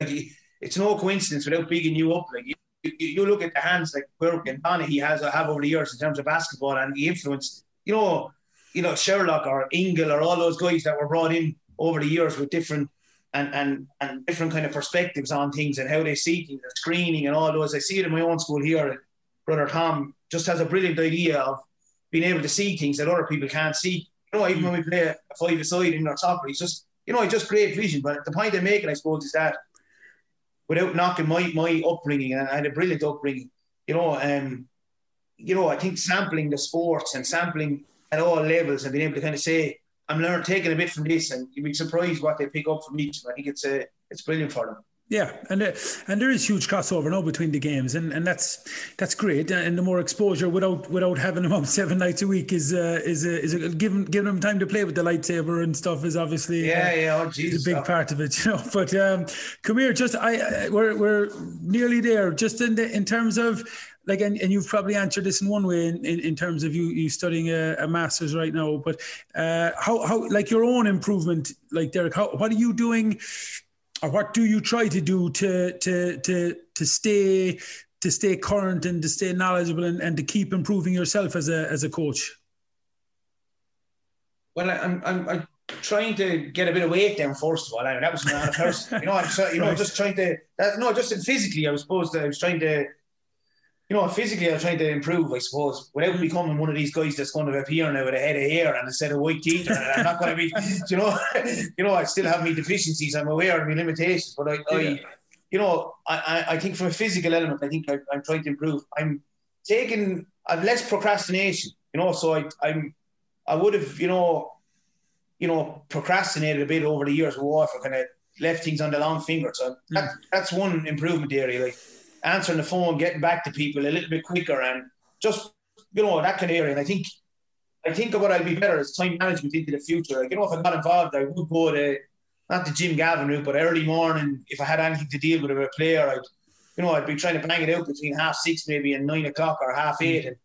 like, it's no coincidence without bigging you up. Like you, you, you look at the hands like Burke and Donaghy has have over the years in terms of basketball and the influence. You know, you know Sherlock or Ingle or all those guys that were brought in over the years with different and and and different kind of perspectives on things and how they see things, the screening and all those. I see it in my own school here. Brother Tom just has a brilliant idea of being able to see things that other people can't see. You know, even when we play a five aside in our soccer, he's just you know, just great vision. But the point I'm making, I suppose, is that without knocking my my upbringing and I had a brilliant upbringing, you know, um, you know, I think sampling the sports and sampling at all levels and being able to kind of say, I'm learning taking a bit from this, and you'd be surprised what they pick up from each. I think it's a it's brilliant for them. Yeah, and uh, and there is huge crossover now between the games, and, and that's that's great. And the more exposure without without having them up seven nights a week is uh, is uh, is a, giving giving them time to play with the lightsaber and stuff is obviously yeah yeah oh, Jesus, a big part of it, you know. But um, come here, just I, I we're we're nearly there. Just in the in terms of like and, and you've probably answered this in one way in, in, in terms of you you studying a, a master's right now but uh, how how like your own improvement like Derek how what are you doing or what do you try to do to to to to stay to stay current and to stay knowledgeable and, and to keep improving yourself as a as a coach? Well, I'm I'm, I'm trying to get a bit of weight down first of all. I mean, that was a person, you know. I'm you know right. just trying to that, no, just physically. I was supposed to. I was trying to you know, physically I'm trying to improve, I suppose, without becoming one of these guys that's going to appear now with a head of hair and a set of white teeth. I'm not going to be, you know, you know, I still have my deficiencies. I'm aware of my limitations, but I, I you know, I, I think from a physical element, I think I, am trying to improve. I'm taking, I've less procrastination, you know, so I, I'm, I would have, you know, you know, procrastinated a bit over the years with Waterford, kind of left things on the long finger. So that, mm. that's one improvement area. Like answering the phone, getting back to people a little bit quicker, and just you know that kind of area. And I think I think of what I'll be better is time management into the future. Like you know, if I got involved, I would go to not the Jim Gavin route, but early morning. If I had anything to deal with a player, I'd you know I'd be trying to bang it out between half six maybe and nine o'clock or half mm-hmm. eight. And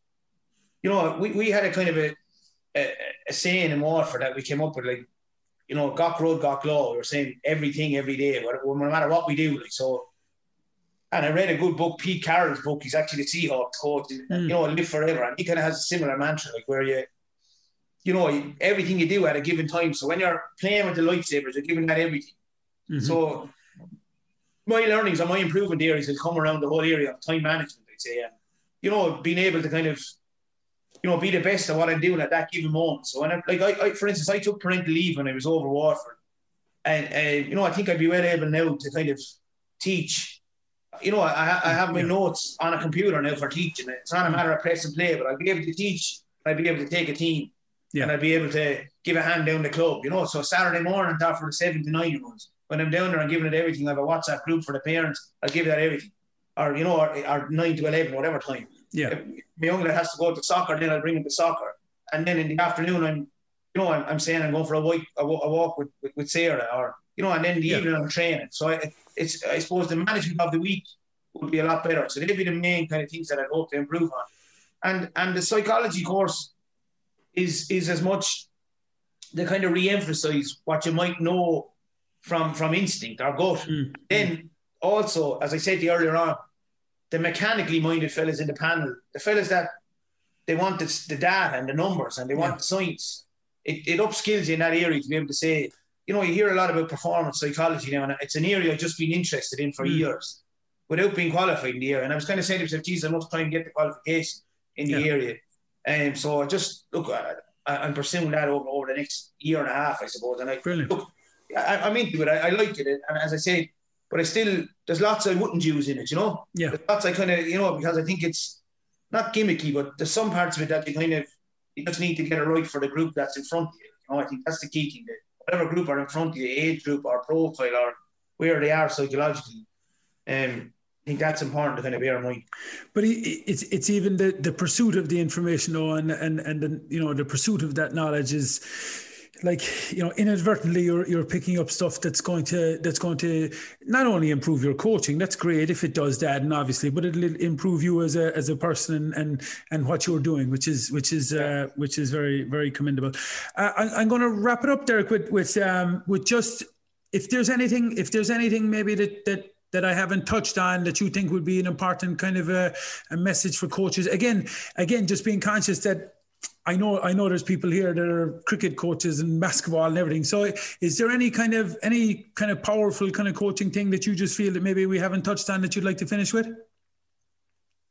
you know, we, we had a kind of a, a, a saying in Waterford that we came up with like you know, Gok Road, Gok Law. We were saying everything every day, no matter what we do. Like so, and I read a good book, Pete Carroll's book. He's actually the Seahawks coach. Mm. You know, live forever, and he kind of has a similar mantra, like where you, you know, everything you do at a given time. So when you're playing with the lightsabers, you're giving that everything. Mm-hmm. So my learnings and my improvement areas have come around the whole area of time management. I'd say, and you know, being able to kind of, you know, be the best at what I'm doing at that given moment. So when I, like, I, I for instance, I took parental leave when I was over Waterford, and uh, you know, I think I'd be well able now to kind of teach you know, I, I have my notes on a computer now for teaching. It's not a matter of press and play, but I'll be able to teach. I'll be able to take a team, yeah. and I'll be able to give a hand down the club. You know, so Saturday morning, that for the seven to nine year olds. When I'm down there, I'm giving it everything. I have a WhatsApp group for the parents. I'll give that everything, or you know, or, or nine to eleven, whatever time. Yeah. If my young lad has to go to soccer, then I'll bring him to soccer, and then in the afternoon, I'm, you know, I'm, I'm saying I'm going for a walk, a walk with, with, with Sarah, or you know, and then the yeah. evening I'm training. So I, it's I suppose the management of the week would be a lot better. So they'd be the main kind of things that I'd hope to improve on. And and the psychology course is is as much the kind of re-emphasize what you might know from from instinct or gut. Mm. Then also, as I said to you earlier on, the mechanically minded fellas in the panel, the fellas that they want the, the data and the numbers and they want yeah. the science. It, it upskills you in that area to be able to say, you know, you hear a lot about performance psychology now, and it's an area I've just been interested in for mm. years without being qualified in the area. And I was kind of saying to myself, geez, I must try and get the qualification in the yeah. area. And um, so I just look, I, am pursuing that over, over the next year and a half, I suppose. And I Brilliant. look, I, am into it. I, I like it. And as I say, but I still, there's lots I wouldn't use in it, you know? Yeah. There's lots I kind of, you know, because I think it's not gimmicky, but there's some parts of it that you kind of, you just need to get it right for the group that's in front of you. You know, I think that's the key thing. That whatever group are in front of you, age group or profile or where they are psychologically, um, I think that's important to kind of bear in mind. But it's it's even the, the pursuit of the information, though, and and and the, you know the pursuit of that knowledge is like you know inadvertently you're you're picking up stuff that's going to that's going to not only improve your coaching that's great if it does that and obviously but it'll improve you as a as a person and and, and what you're doing which is which is uh, which is very very commendable uh, I, am going to wrap it up Derek with with um with just if there's anything if there's anything maybe that that that I haven't touched on that you think would be an important kind of a, a message for coaches? Again, again, just being conscious that I know I know there's people here that are cricket coaches and basketball and everything. So is there any kind of any kind of powerful kind of coaching thing that you just feel that maybe we haven't touched on that you'd like to finish with?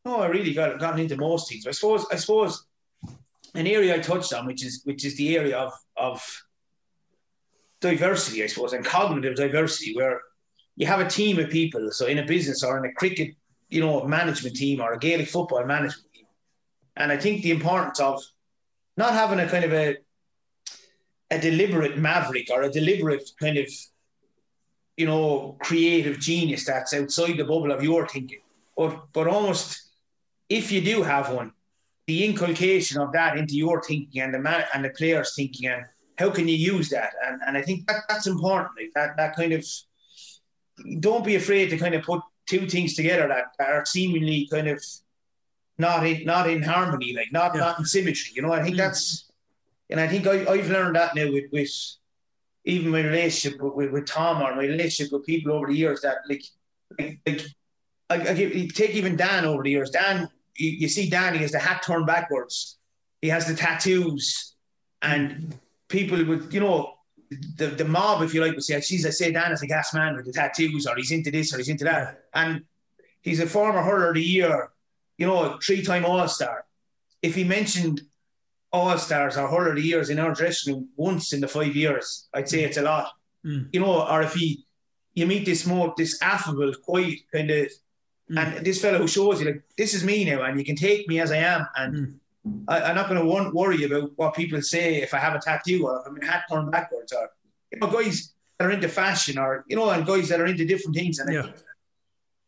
No, I really got gotten into most things. I suppose I suppose an area I touched on, which is which is the area of of diversity, I suppose, and cognitive diversity, where you have a team of people. So in a business or in a cricket, you know, management team or a Gaelic football management team. And I think the importance of not having a kind of a a deliberate maverick or a deliberate kind of, you know, creative genius that's outside the bubble of your thinking. But but almost if you do have one, the inculcation of that into your thinking and the man and the players' thinking and how can you use that? And and I think that, that's important. Like that that kind of don't be afraid to kind of put two things together that, that are seemingly kind of not in not in harmony, like not yeah. not in symmetry. You know, I think mm. that's and I think I, I've learned that now with, with even my relationship with, with, with Tom or my relationship with people over the years that like like, like I, I give, take even Dan over the years. Dan, you, you see Dan, he has the hat turned backwards. He has the tattoos, and people would, you know, the, the mob, if you like, would say, "Geez, I say Dan is a gas man with the tattoos, or he's into this, or he's into that," and he's a former hurler of the year, you know, three-time All Star. If he mentioned All Stars or hurler of the years in our dressing room once in the five years, I'd say it's a lot. Mm. You know, or if he, you meet this more this affable, quiet kind of Mm. And this fellow who shows you, like, this is me now, and you can take me as I am. And mm. I, am not going to worry about what people say if I have a tattoo or if I'm in a hat turned backwards or, you know, guys that are into fashion or, you know, and guys that are into different things. And yeah. I, think,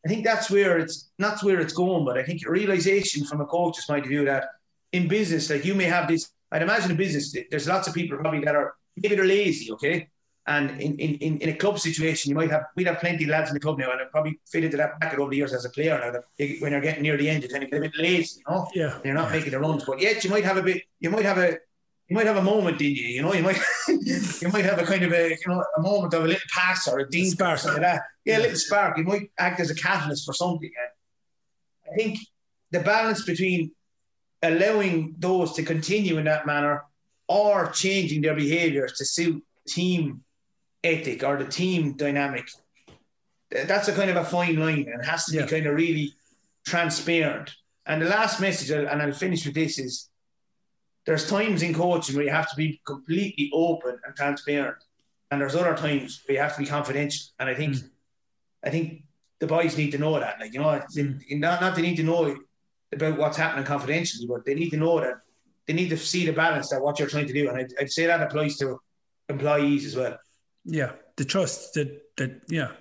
I think that's where it's, not where it's going, but I think a realization from a coach's point of view that in business, like you may have this, I'd imagine in business, there's lots of people probably that are, maybe they're lazy, okay? And in, in, in a club situation, you might have we'd have plenty of lads in the club now, and I probably fit into that bracket over the years as a player. Now that when you're getting near the end, you tend to get a bit lazy, you know. Yeah. You're not making the runs, but yet you might have a bit. You might have a. You might have a moment in you, you know. You might, you might have a kind of a, you know, a moment of a little pass or a dink spark, like that. Yeah, a little spark. You might act as a catalyst for something. And I think the balance between allowing those to continue in that manner or changing their behaviours to suit team ethic or the team dynamic. That's a kind of a fine line and has to yeah. be kind of really transparent. And the last message, and I'll finish with this, is there's times in coaching where you have to be completely open and transparent, and there's other times where you have to be confidential. And I think, mm. I think the boys need to know that. Like you know, mm. not not they need to know about what's happening confidentially, but they need to know that they need to see the balance that what you're trying to do. And I'd, I'd say that applies to employees as well. Yeah, the trust that that yeah,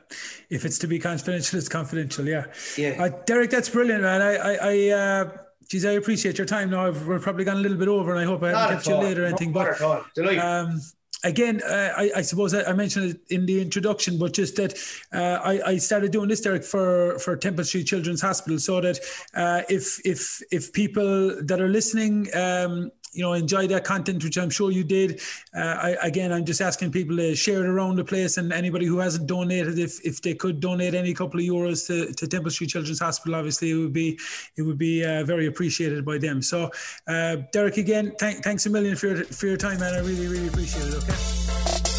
if it's to be confidential, it's confidential. Yeah, yeah. Uh, Derek, that's brilliant, man. I I, I uh, geez, I appreciate your time. Now we're probably gone a little bit over, and I hope I haven't kept you later or anything. But um, again, uh, I, I, suppose I, I, mentioned it in the introduction, but just that uh, I, I, started doing this, Derek, for for Temple Street Children's Hospital, so that uh, if if if people that are listening um, you know enjoy that content, which I'm sure you did. Uh, I, again, I'm just asking people to share it around the place, and anybody who hasn't donated, if if they could donate any couple of euros to, to Temple Street Children's Hospital, obviously it would be it would be uh, very appreciated by them. So, uh, Derek, again, th- thanks a million for your, for your time, man. I really really appreciate it. Okay.